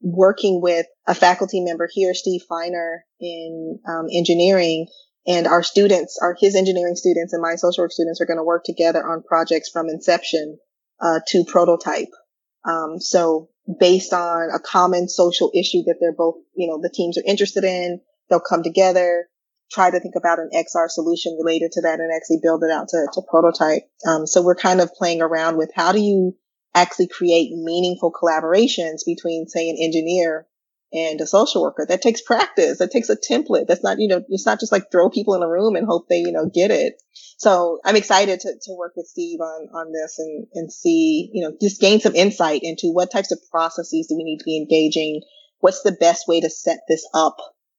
working with a faculty member here, Steve Feiner in um, engineering. And our students, our his engineering students and my social work students are going to work together on projects from inception uh, to prototype. Um, so based on a common social issue that they're both, you know, the teams are interested in, they'll come together, try to think about an XR solution related to that and actually build it out to, to prototype. Um, so we're kind of playing around with how do you actually create meaningful collaborations between, say, an engineer and a social worker. That takes practice. That takes a template. That's not, you know, it's not just like throw people in a room and hope they, you know, get it. So I'm excited to, to work with Steve on, on this and, and see, you know, just gain some insight into what types of processes do we need to be engaging? What's the best way to set this up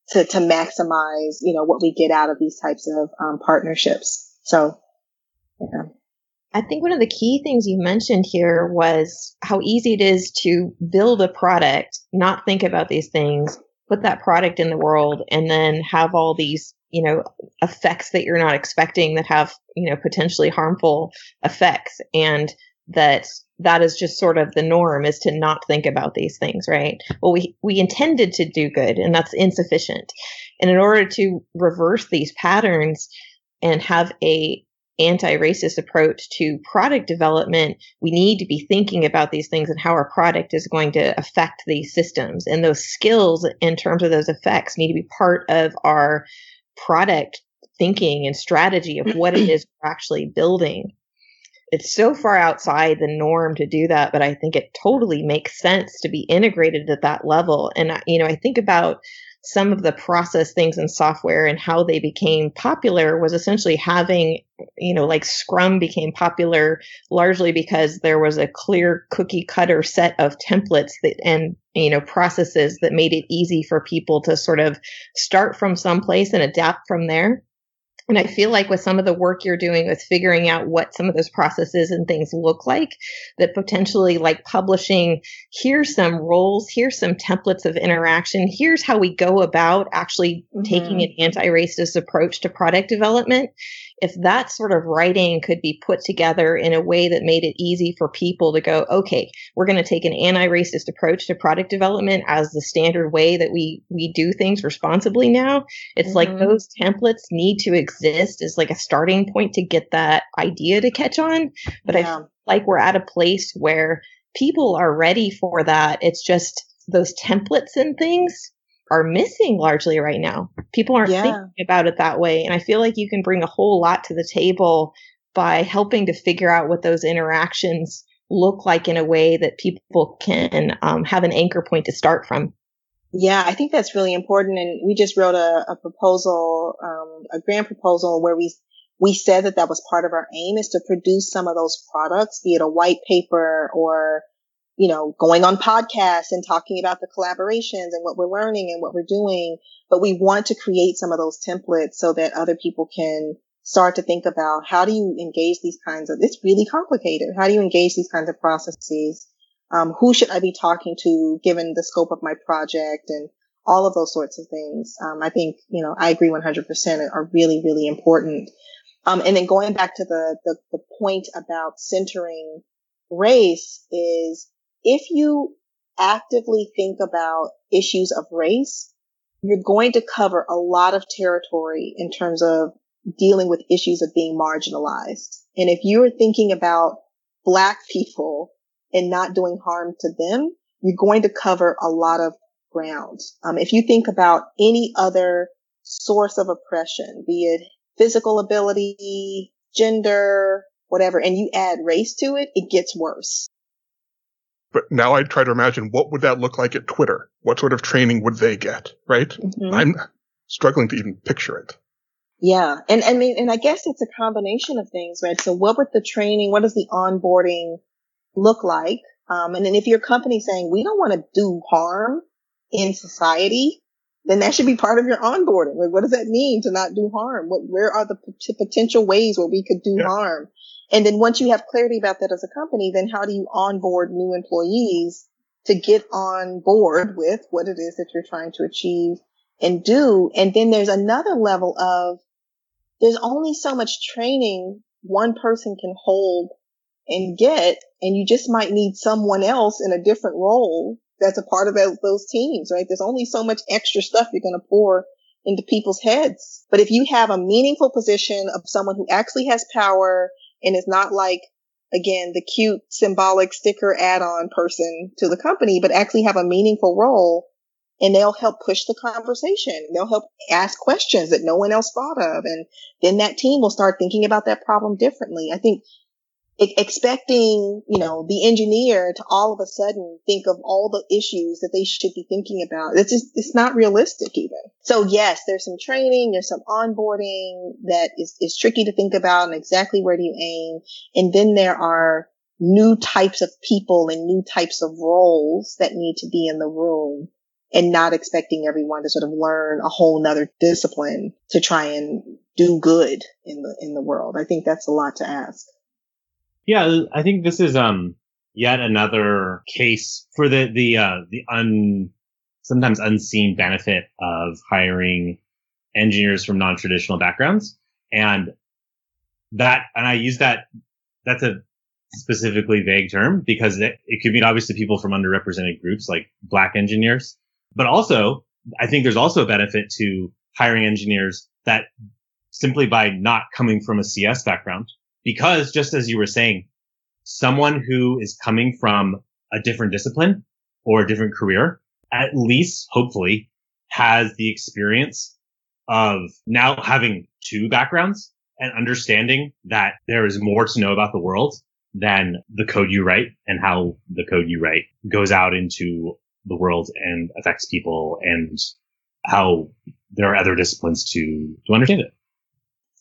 to, to maximize, you know, what we get out of these types of um, partnerships. So, yeah. I think one of the key things you mentioned here was how easy it is to build a product, not think about these things, put that product in the world, and then have all these, you know, effects that you're not expecting that have, you know, potentially harmful effects. And that that is just sort of the norm is to not think about these things, right? Well, we, we intended to do good and that's insufficient. And in order to reverse these patterns and have a anti-racist approach to product development, we need to be thinking about these things and how our product is going to affect these systems. And those skills in terms of those effects need to be part of our product thinking and strategy of what it is we're actually building it's so far outside the norm to do that, but I think it totally makes sense to be integrated at that level. And, uh, you know, I think about some of the process things in software and how they became popular was essentially having, you know, like Scrum became popular largely because there was a clear cookie cutter set of templates that, and, you know, processes that made it easy for people to sort of start from someplace and adapt from there. And I feel like with some of the work you're doing with figuring out what some of those processes and things look like, that potentially like publishing, here's some roles, here's some templates of interaction, here's how we go about actually mm-hmm. taking an anti racist approach to product development if that sort of writing could be put together in a way that made it easy for people to go, okay, we're going to take an anti-racist approach to product development as the standard way that we we do things responsibly now. It's mm-hmm. like those templates need to exist as like a starting point to get that idea to catch on. But yeah. I feel like we're at a place where people are ready for that. It's just those templates and things are missing largely right now. People aren't yeah. thinking about it that way. And I feel like you can bring a whole lot to the table by helping to figure out what those interactions look like in a way that people can um, have an anchor point to start from. Yeah, I think that's really important. And we just wrote a, a proposal, um, a grant proposal where we we said that that was part of our aim is to produce some of those products, be it a white paper or you know, going on podcasts and talking about the collaborations and what we're learning and what we're doing. But we want to create some of those templates so that other people can start to think about how do you engage these kinds of, it's really complicated. How do you engage these kinds of processes? Um, who should I be talking to given the scope of my project and all of those sorts of things? Um, I think, you know, I agree 100% are really, really important. Um, and then going back to the, the, the point about centering race is if you actively think about issues of race, you're going to cover a lot of territory in terms of dealing with issues of being marginalized. And if you're thinking about black people and not doing harm to them, you're going to cover a lot of ground. Um, if you think about any other source of oppression, be it physical ability, gender, whatever, and you add race to it, it gets worse. But now I try to imagine what would that look like at Twitter? What sort of training would they get? Right? Mm-hmm. I'm struggling to even picture it. Yeah. And I mean, and I guess it's a combination of things, right? So what would the training, what does the onboarding look like? Um, and then if your company saying we don't want to do harm in society, then that should be part of your onboarding. Like, what does that mean to not do harm? What, where are the p- potential ways where we could do yeah. harm? And then once you have clarity about that as a company, then how do you onboard new employees to get on board with what it is that you're trying to achieve and do? And then there's another level of there's only so much training one person can hold and get, and you just might need someone else in a different role that's a part of those teams, right? There's only so much extra stuff you're going to pour into people's heads. But if you have a meaningful position of someone who actually has power and it's not like, again, the cute symbolic sticker add-on person to the company, but actually have a meaningful role and they'll help push the conversation. They'll help ask questions that no one else thought of. And then that team will start thinking about that problem differently. I think expecting, you know, the engineer to all of a sudden think of all the issues that they should be thinking about. It's just, it's not realistic even. So yes, there's some training, there's some onboarding that is, is tricky to think about and exactly where do you aim. And then there are new types of people and new types of roles that need to be in the room and not expecting everyone to sort of learn a whole nother discipline to try and do good in the, in the world. I think that's a lot to ask. Yeah, I think this is um yet another case for the the uh, the un sometimes unseen benefit of hiring engineers from non-traditional backgrounds. And that and I use that that's a specifically vague term because it, it could mean obviously people from underrepresented groups like black engineers. But also I think there's also a benefit to hiring engineers that simply by not coming from a CS background because just as you were saying, someone who is coming from a different discipline or a different career, at least hopefully has the experience of now having two backgrounds and understanding that there is more to know about the world than the code you write and how the code you write goes out into the world and affects people and how there are other disciplines to, to understand it.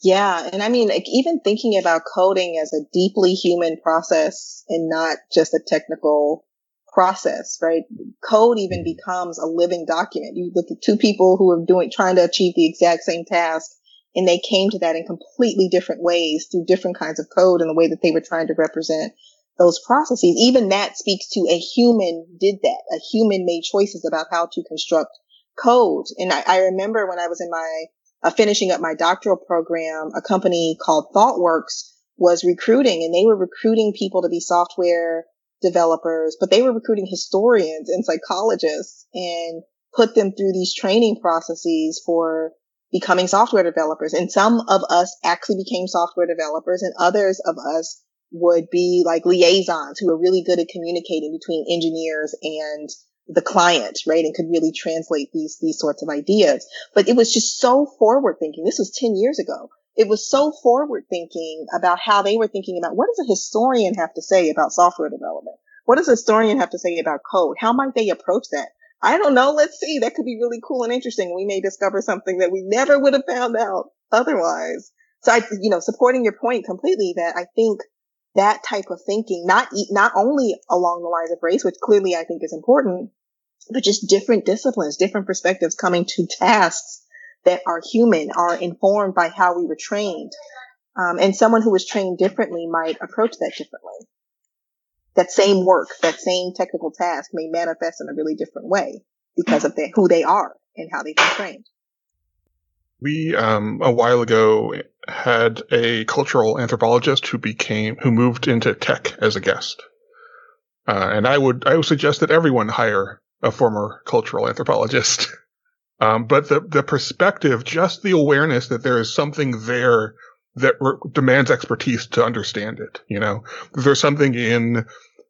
Yeah. And I mean, like, even thinking about coding as a deeply human process and not just a technical process, right? Code even mm-hmm. becomes a living document. You look at two people who are doing, trying to achieve the exact same task and they came to that in completely different ways through different kinds of code and the way that they were trying to represent those processes. Even that speaks to a human did that. A human made choices about how to construct code. And I, I remember when I was in my uh, finishing up my doctoral program, a company called ThoughtWorks was recruiting and they were recruiting people to be software developers, but they were recruiting historians and psychologists and put them through these training processes for becoming software developers. And some of us actually became software developers and others of us would be like liaisons who are really good at communicating between engineers and the client, right? And could really translate these, these sorts of ideas. But it was just so forward thinking. This was 10 years ago. It was so forward thinking about how they were thinking about what does a historian have to say about software development? What does a historian have to say about code? How might they approach that? I don't know. Let's see. That could be really cool and interesting. We may discover something that we never would have found out otherwise. So I, you know, supporting your point completely that I think that type of thinking, not, not only along the lines of race, which clearly I think is important, but just different disciplines, different perspectives coming to tasks that are human, are informed by how we were trained. Um, and someone who was trained differently might approach that differently. That same work, that same technical task may manifest in a really different way because of the, who they are and how they've been trained. We, um, a while ago had a cultural anthropologist who became, who moved into tech as a guest. Uh, and I would, I would suggest that everyone hire a former cultural anthropologist. Um, but the, the perspective, just the awareness that there is something there that re- demands expertise to understand it. You know, there's something in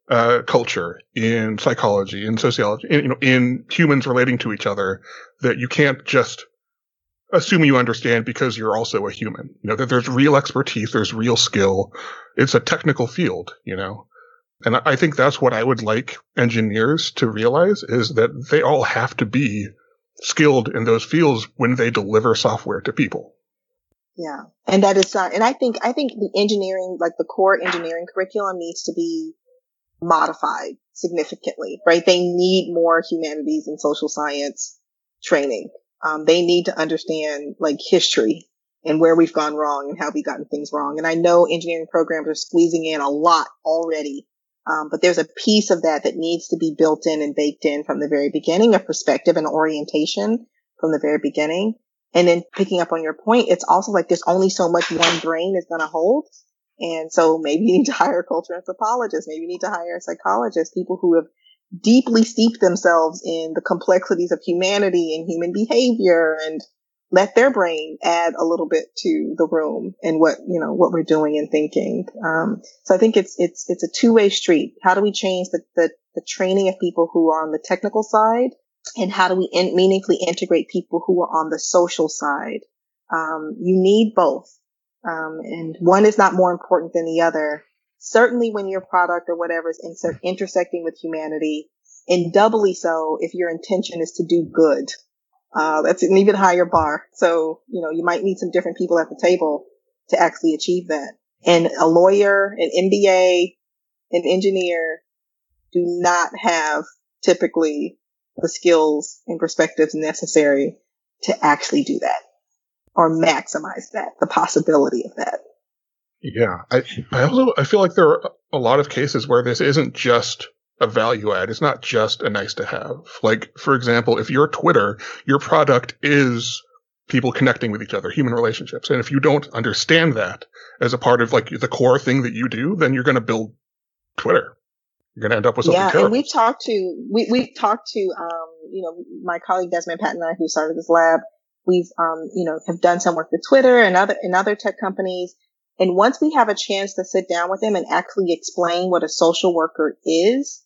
uh, culture, in psychology, in sociology, in, you know, in humans relating to each other that you can't just assume you understand because you're also a human. You know, that there's real expertise, there's real skill. It's a technical field, you know. And I think that's what I would like engineers to realize is that they all have to be skilled in those fields when they deliver software to people. Yeah. And that is, uh, and I think, I think the engineering, like the core engineering curriculum needs to be modified significantly, right? They need more humanities and social science training. Um, they need to understand like history and where we've gone wrong and how we've gotten things wrong. And I know engineering programs are squeezing in a lot already um, but there's a piece of that that needs to be built in and baked in from the very beginning, a perspective and orientation from the very beginning. And then picking up on your point, it's also like there's only so much one brain is going to hold. And so maybe you need to hire a culture anthropologist. Maybe you need to hire a psychologist, people who have deeply steeped themselves in the complexities of humanity and human behavior and let their brain add a little bit to the room and what you know what we're doing and thinking. Um, so I think it's it's it's a two way street. How do we change the, the, the training of people who are on the technical side, and how do we in, meaningfully integrate people who are on the social side? Um, you need both, um, and one is not more important than the other. Certainly, when your product or whatever is inter- intersecting with humanity, and doubly so if your intention is to do good uh, that's an even higher bar. So, you know, you might need some different people at the table to actually achieve that. And a lawyer, an MBA, an engineer do not have typically the skills and perspectives necessary to actually do that or maximize that, the possibility of that. Yeah. I, I also, I feel like there are a lot of cases where this isn't just a value add. It's not just a nice to have. Like, for example, if you're Twitter, your product is people connecting with each other, human relationships. And if you don't understand that as a part of like the core thing that you do, then you're going to build Twitter. You're going to end up with something yeah, terrible. and we've talked to we we've talked to um you know my colleague Desmond Patton and I who started this lab. We've um you know have done some work with Twitter and other and other tech companies. And once we have a chance to sit down with them and actually explain what a social worker is,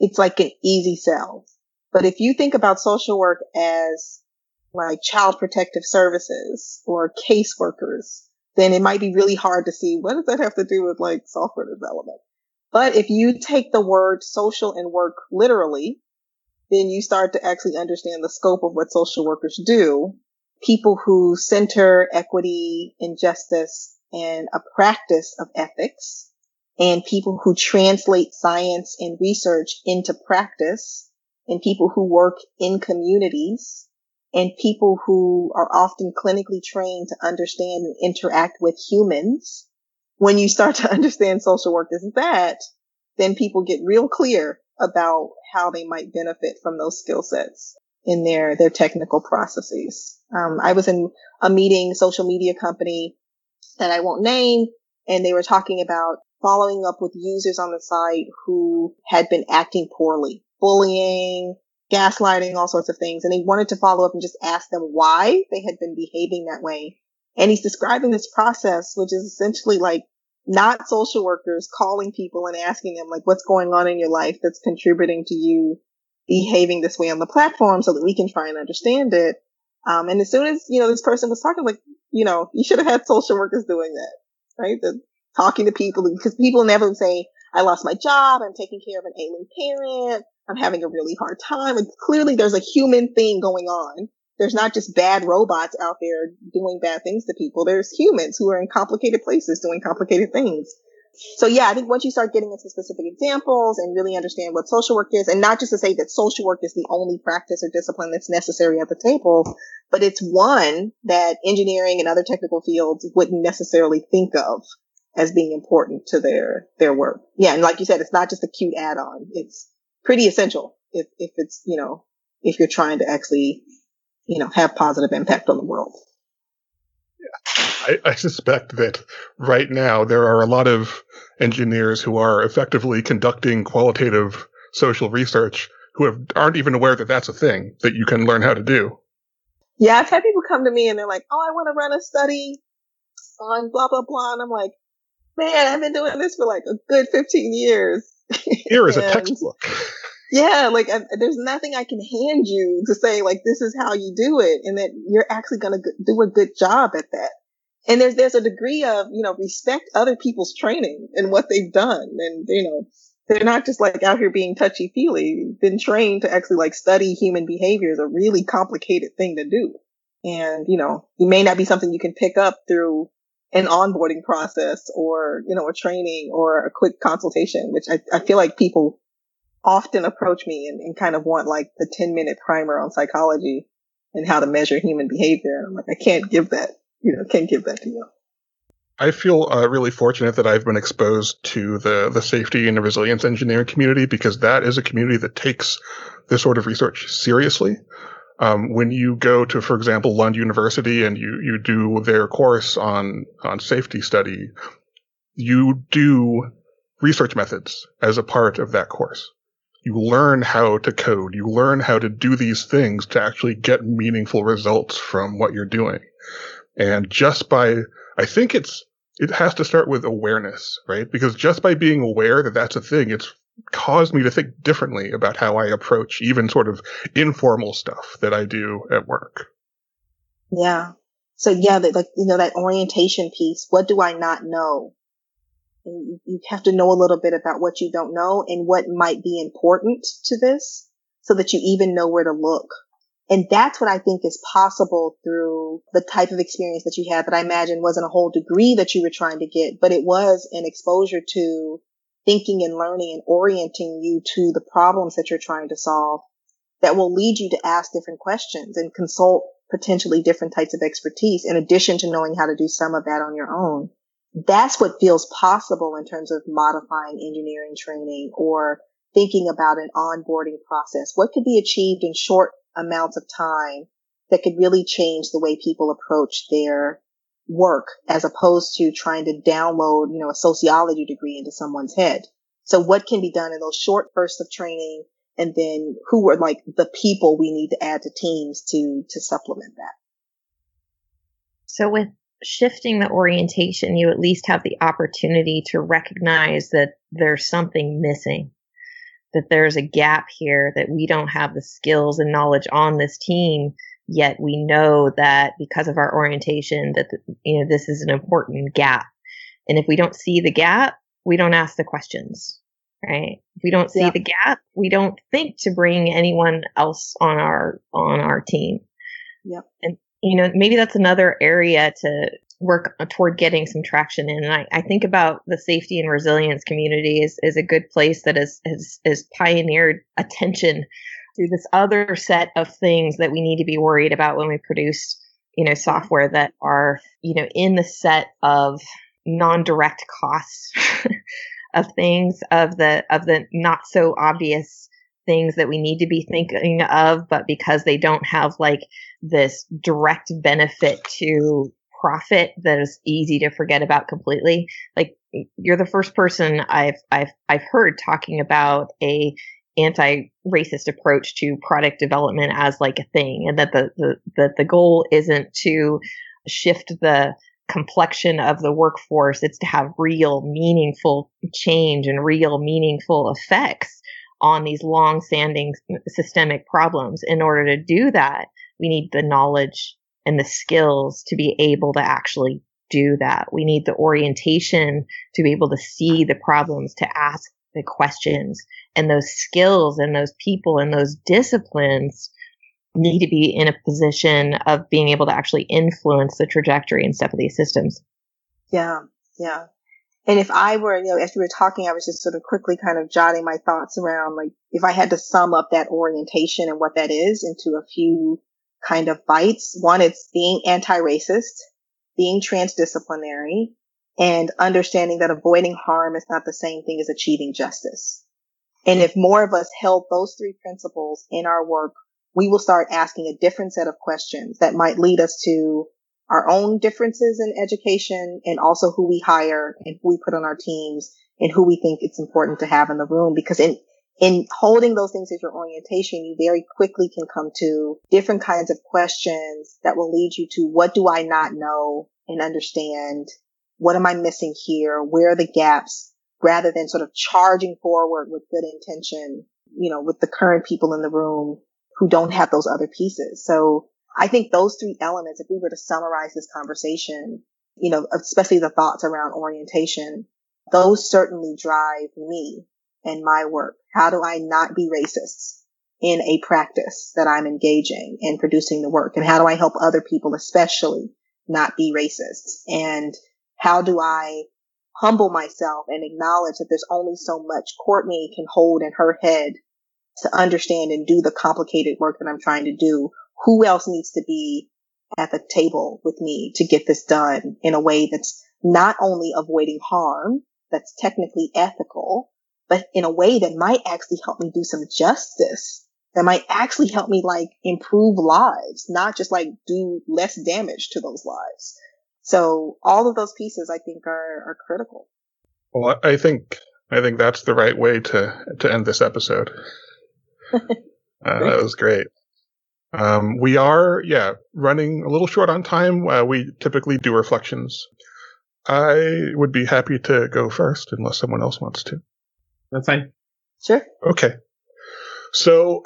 it's like an easy sell. But if you think about social work as like child protective services or caseworkers, then it might be really hard to see what does that have to do with like software development. But if you take the word social and work literally, then you start to actually understand the scope of what social workers do. People who center equity and justice and a practice of ethics and people who translate science and research into practice and people who work in communities and people who are often clinically trained to understand and interact with humans. When you start to understand social work as that, then people get real clear about how they might benefit from those skill sets in their, their technical processes. Um, I was in a meeting, social media company that I won't name, and they were talking about following up with users on the site who had been acting poorly, bullying, gaslighting, all sorts of things. And he wanted to follow up and just ask them why they had been behaving that way. And he's describing this process, which is essentially like not social workers calling people and asking them like, what's going on in your life that's contributing to you behaving this way on the platform so that we can try and understand it. Um, and as soon as, you know, this person was talking like, you know, you should have had social workers doing that, right? Talking to people because people never say, I lost my job. I'm taking care of an ailing parent. I'm having a really hard time. And clearly there's a human thing going on. There's not just bad robots out there doing bad things to people. There's humans who are in complicated places doing complicated things. So yeah, I think once you start getting into specific examples and really understand what social work is, and not just to say that social work is the only practice or discipline that's necessary at the table, but it's one that engineering and other technical fields wouldn't necessarily think of as being important to their their work. Yeah, and like you said, it's not just a cute add-on. It's pretty essential if if it's you know if you're trying to actually you know have positive impact on the world. I, I suspect that right now there are a lot of engineers who are effectively conducting qualitative social research who have, aren't even aware that that's a thing that you can learn how to do. Yeah, I've had people come to me and they're like, "Oh, I want to run a study on blah blah blah," and I'm like, man, I've been doing this for like a good 15 years. Here is a textbook. Yeah, like I, there's nothing I can hand you to say like this is how you do it, and that you're actually going to do a good job at that. And there's there's a degree of you know respect other people's training and what they've done, and you know they're not just like out here being touchy feely. Been trained to actually like study human behavior is a really complicated thing to do, and you know it may not be something you can pick up through an onboarding process or, you know, a training or a quick consultation, which I, I feel like people often approach me and, and, kind of want like the 10 minute primer on psychology and how to measure human behavior. And I'm like, I can't give that, you know, can't give that to you. I feel uh, really fortunate that I've been exposed to the, the safety and the resilience engineering community because that is a community that takes this sort of research seriously. Um, when you go to, for example, Lund University and you, you do their course on, on safety study, you do research methods as a part of that course. You learn how to code. You learn how to do these things to actually get meaningful results from what you're doing. And just by, I think it's, it has to start with awareness, right? Because just by being aware that that's a thing, it's caused me to think differently about how I approach even sort of informal stuff that I do at work. Yeah. So yeah, that like, you know, that orientation piece. What do I not know? And you have to know a little bit about what you don't know and what might be important to this so that you even know where to look. And that's what I think is possible through the type of experience that you had that I imagine wasn't a whole degree that you were trying to get, but it was an exposure to thinking and learning and orienting you to the problems that you're trying to solve that will lead you to ask different questions and consult potentially different types of expertise in addition to knowing how to do some of that on your own. That's what feels possible in terms of modifying engineering training or thinking about an onboarding process. What could be achieved in short amounts of time that could really change the way people approach their work as opposed to trying to download, you know, a sociology degree into someone's head. So what can be done in those short bursts of training? And then who are like the people we need to add to teams to, to supplement that? So with shifting the orientation, you at least have the opportunity to recognize that there's something missing, that there's a gap here, that we don't have the skills and knowledge on this team yet we know that because of our orientation that you know this is an important gap. And if we don't see the gap we don't ask the questions right? If we don't see yeah. the gap we don't think to bring anyone else on our on our team. Yep. And you know maybe that's another area to work toward getting some traction in. And I, I think about the safety and resilience community is, is a good place that has, has, has pioneered attention to this other set of things that we need to be worried about when we produce, you know, software that are, you know, in the set of non-direct costs of things of the of the not so obvious things that we need to be thinking of, but because they don't have like this direct benefit to profit that is easy to forget about completely. Like you're the first person I've I've I've heard talking about a anti-racist approach to product development as like a thing and that the, the that the goal isn't to shift the complexion of the workforce it's to have real meaningful change and real meaningful effects on these long-standing systemic problems. In order to do that we need the knowledge and the skills to be able to actually do that. We need the orientation to be able to see the problems to ask the questions and those skills and those people and those disciplines need to be in a position of being able to actually influence the trajectory and stuff of these systems. Yeah, yeah. And if I were, you know, as you were talking, I was just sort of quickly kind of jotting my thoughts around, like, if I had to sum up that orientation and what that is into a few kind of bites. One, it's being anti-racist, being transdisciplinary, and understanding that avoiding harm is not the same thing as achieving justice. And if more of us held those three principles in our work, we will start asking a different set of questions that might lead us to our own differences in education and also who we hire and who we put on our teams and who we think it's important to have in the room. Because in, in holding those things as your orientation, you very quickly can come to different kinds of questions that will lead you to what do I not know and understand? What am I missing here? Where are the gaps? Rather than sort of charging forward with good intention, you know, with the current people in the room who don't have those other pieces. So I think those three elements, if we were to summarize this conversation, you know, especially the thoughts around orientation, those certainly drive me and my work. How do I not be racist in a practice that I'm engaging in producing the work? And how do I help other people, especially not be racist? And how do I humble myself and acknowledge that there's only so much Courtney can hold in her head to understand and do the complicated work that I'm trying to do. Who else needs to be at the table with me to get this done in a way that's not only avoiding harm, that's technically ethical, but in a way that might actually help me do some justice that might actually help me like improve lives, not just like do less damage to those lives. So all of those pieces I think are, are critical. Well, I think, I think that's the right way to, to end this episode. uh, that was great. Um, we are, yeah, running a little short on time. Uh, we typically do reflections. I would be happy to go first unless someone else wants to. That's fine. Sure. Okay. So,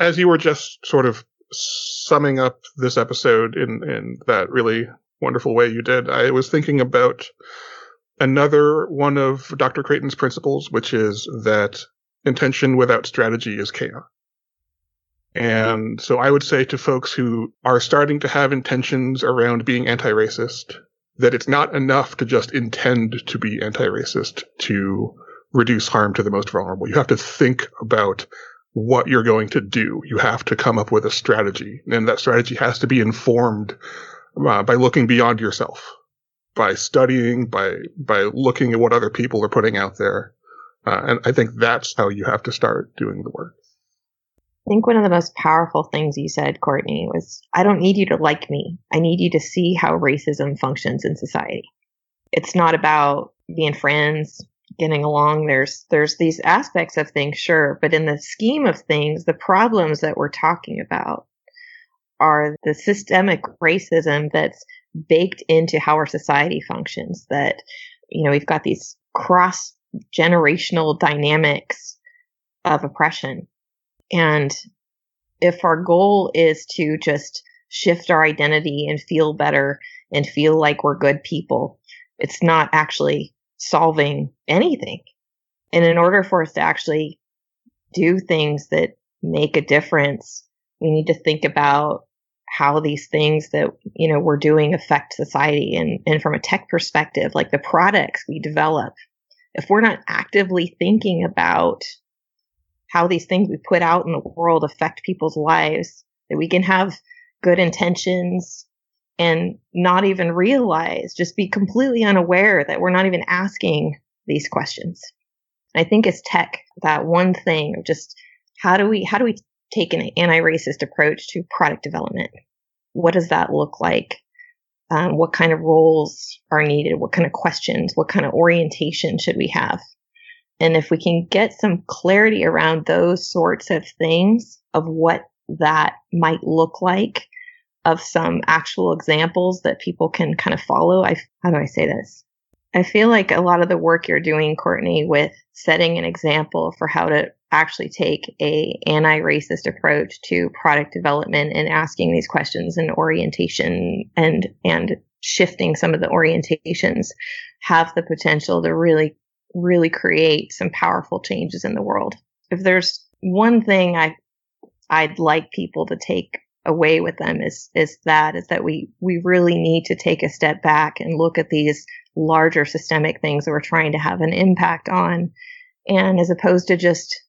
as you were just sort of summing up this episode in, in that really wonderful way you did, I was thinking about another one of Dr. Crayton's principles, which is that intention without strategy is chaos. Mm-hmm. And so I would say to folks who are starting to have intentions around being anti-racist that it's not enough to just intend to be anti-racist to reduce harm to the most vulnerable. You have to think about what you're going to do. You have to come up with a strategy and that strategy has to be informed uh, by looking beyond yourself, by studying, by, by looking at what other people are putting out there. Uh, and I think that's how you have to start doing the work. I think one of the most powerful things you said, Courtney, was I don't need you to like me. I need you to see how racism functions in society. It's not about being friends, getting along. There's there's these aspects of things, sure, but in the scheme of things, the problems that we're talking about are the systemic racism that's baked into how our society functions. That you know, we've got these cross generational dynamics of oppression and if our goal is to just shift our identity and feel better and feel like we're good people, it's not actually solving anything. And in order for us to actually do things that make a difference, we need to think about how these things that you know we're doing affect society and and from a tech perspective like the products we develop if we're not actively thinking about how these things we put out in the world affect people's lives, that we can have good intentions and not even realize, just be completely unaware that we're not even asking these questions. I think as tech, that one thing of just how do we, how do we take an anti-racist approach to product development? What does that look like? Um, what kind of roles are needed? What kind of questions? What kind of orientation should we have? And if we can get some clarity around those sorts of things of what that might look like, of some actual examples that people can kind of follow. I, how do I say this? I feel like a lot of the work you're doing, Courtney, with setting an example for how to actually take a anti-racist approach to product development and asking these questions and orientation and and shifting some of the orientations have the potential to really really create some powerful changes in the world. If there's one thing I I'd like people to take away with them is is that is that we we really need to take a step back and look at these larger systemic things that we're trying to have an impact on and as opposed to just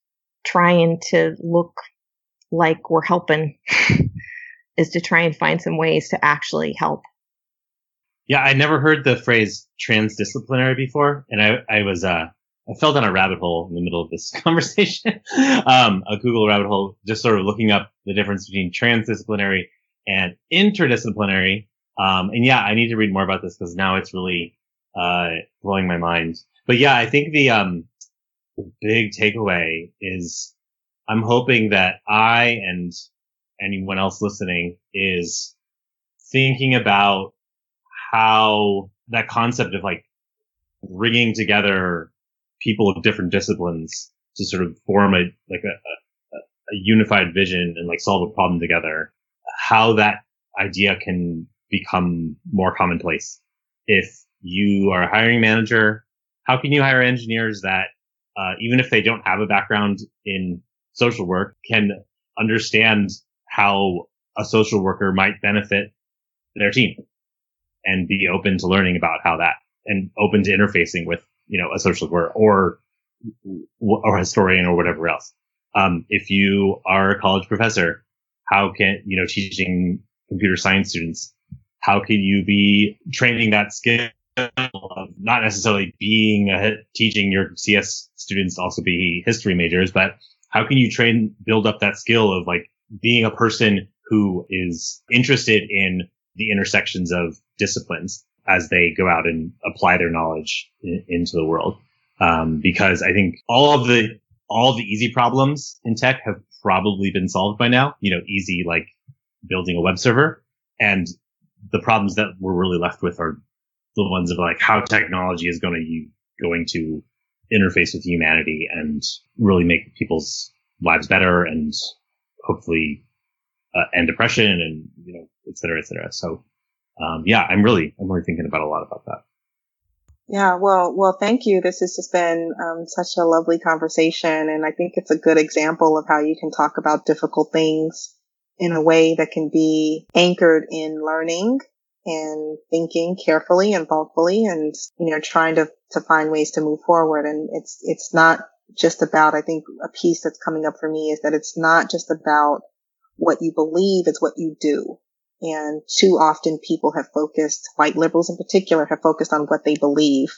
trying to look like we're helping is to try and find some ways to actually help yeah, I never heard the phrase transdisciplinary before, and I, I was uh, I fell down a rabbit hole in the middle of this conversation, um, a Google rabbit hole, just sort of looking up the difference between transdisciplinary and interdisciplinary. Um, and yeah, I need to read more about this because now it's really uh, blowing my mind. But yeah, I think the um, big takeaway is I'm hoping that I and anyone else listening is thinking about how that concept of like bringing together people of different disciplines to sort of form a like a, a, a unified vision and like solve a problem together, how that idea can become more commonplace. If you are a hiring manager, how can you hire engineers that, uh, even if they don't have a background in social work, can understand how a social worker might benefit their team? and be open to learning about how that and open to interfacing with, you know, a social worker or, or historian or whatever else. Um, if you are a college professor, how can, you know, teaching computer science students, how can you be training that skill of not necessarily being a, teaching your CS students to also be history majors, but how can you train, build up that skill of like being a person who is interested in the intersections of disciplines as they go out and apply their knowledge in, into the world. Um, because I think all of the all the easy problems in tech have probably been solved by now. You know, easy like building a web server, and the problems that we're really left with are the ones of like how technology is going to going to interface with humanity and really make people's lives better and hopefully uh, end depression and you know et cetera et cetera. So um, yeah, I'm really I'm really thinking about a lot about that. Yeah, well, well, thank you. This has just been um, such a lovely conversation, and I think it's a good example of how you can talk about difficult things in a way that can be anchored in learning and thinking carefully and thoughtfully, and you know, trying to to find ways to move forward. And it's it's not just about. I think a piece that's coming up for me is that it's not just about what you believe; it's what you do. And too often people have focused, white liberals in particular, have focused on what they believe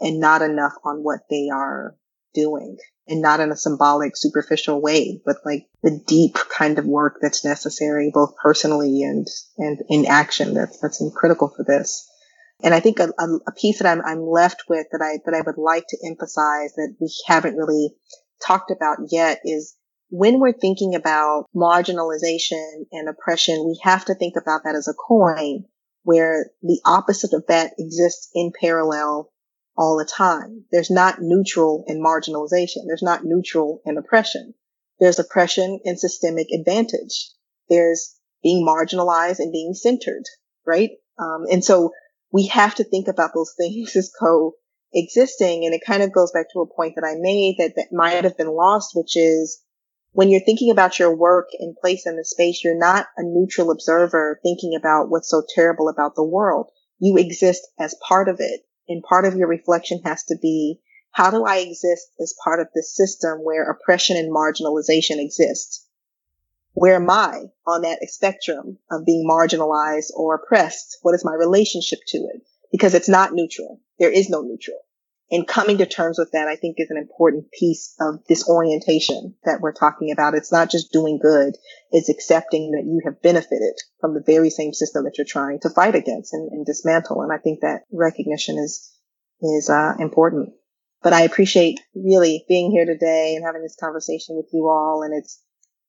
and not enough on what they are doing and not in a symbolic, superficial way, but like the deep kind of work that's necessary, both personally and, and in action that's, that's critical for this. And I think a, a, piece that I'm, I'm left with that I, that I would like to emphasize that we haven't really talked about yet is when we're thinking about marginalization and oppression, we have to think about that as a coin where the opposite of that exists in parallel all the time. There's not neutral in marginalization. There's not neutral in oppression. There's oppression and systemic advantage. There's being marginalized and being centered, right? Um, and so we have to think about those things as coexisting. And it kind of goes back to a point that I made that, that might have been lost, which is when you're thinking about your work and place in the space, you're not a neutral observer thinking about what's so terrible about the world. You exist as part of it. And part of your reflection has to be, how do I exist as part of this system where oppression and marginalization exist? Where am I on that spectrum of being marginalized or oppressed? What is my relationship to it? Because it's not neutral. There is no neutral. And coming to terms with that, I think is an important piece of this orientation that we're talking about. It's not just doing good. It's accepting that you have benefited from the very same system that you're trying to fight against and, and dismantle. And I think that recognition is, is, uh, important. But I appreciate really being here today and having this conversation with you all. And it's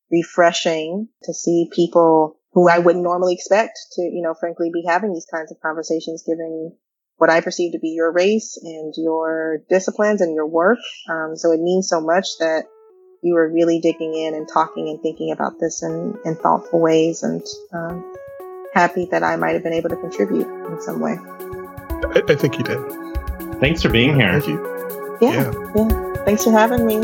refreshing to see people who I wouldn't normally expect to, you know, frankly be having these kinds of conversations, given what I perceive to be your race and your disciplines and your work. Um, so it means so much that you were really digging in and talking and thinking about this in, in thoughtful ways and um, happy that I might have been able to contribute in some way. I, I think you did. Thanks for being here. Thank you. Yeah, yeah. yeah. Thanks for having me.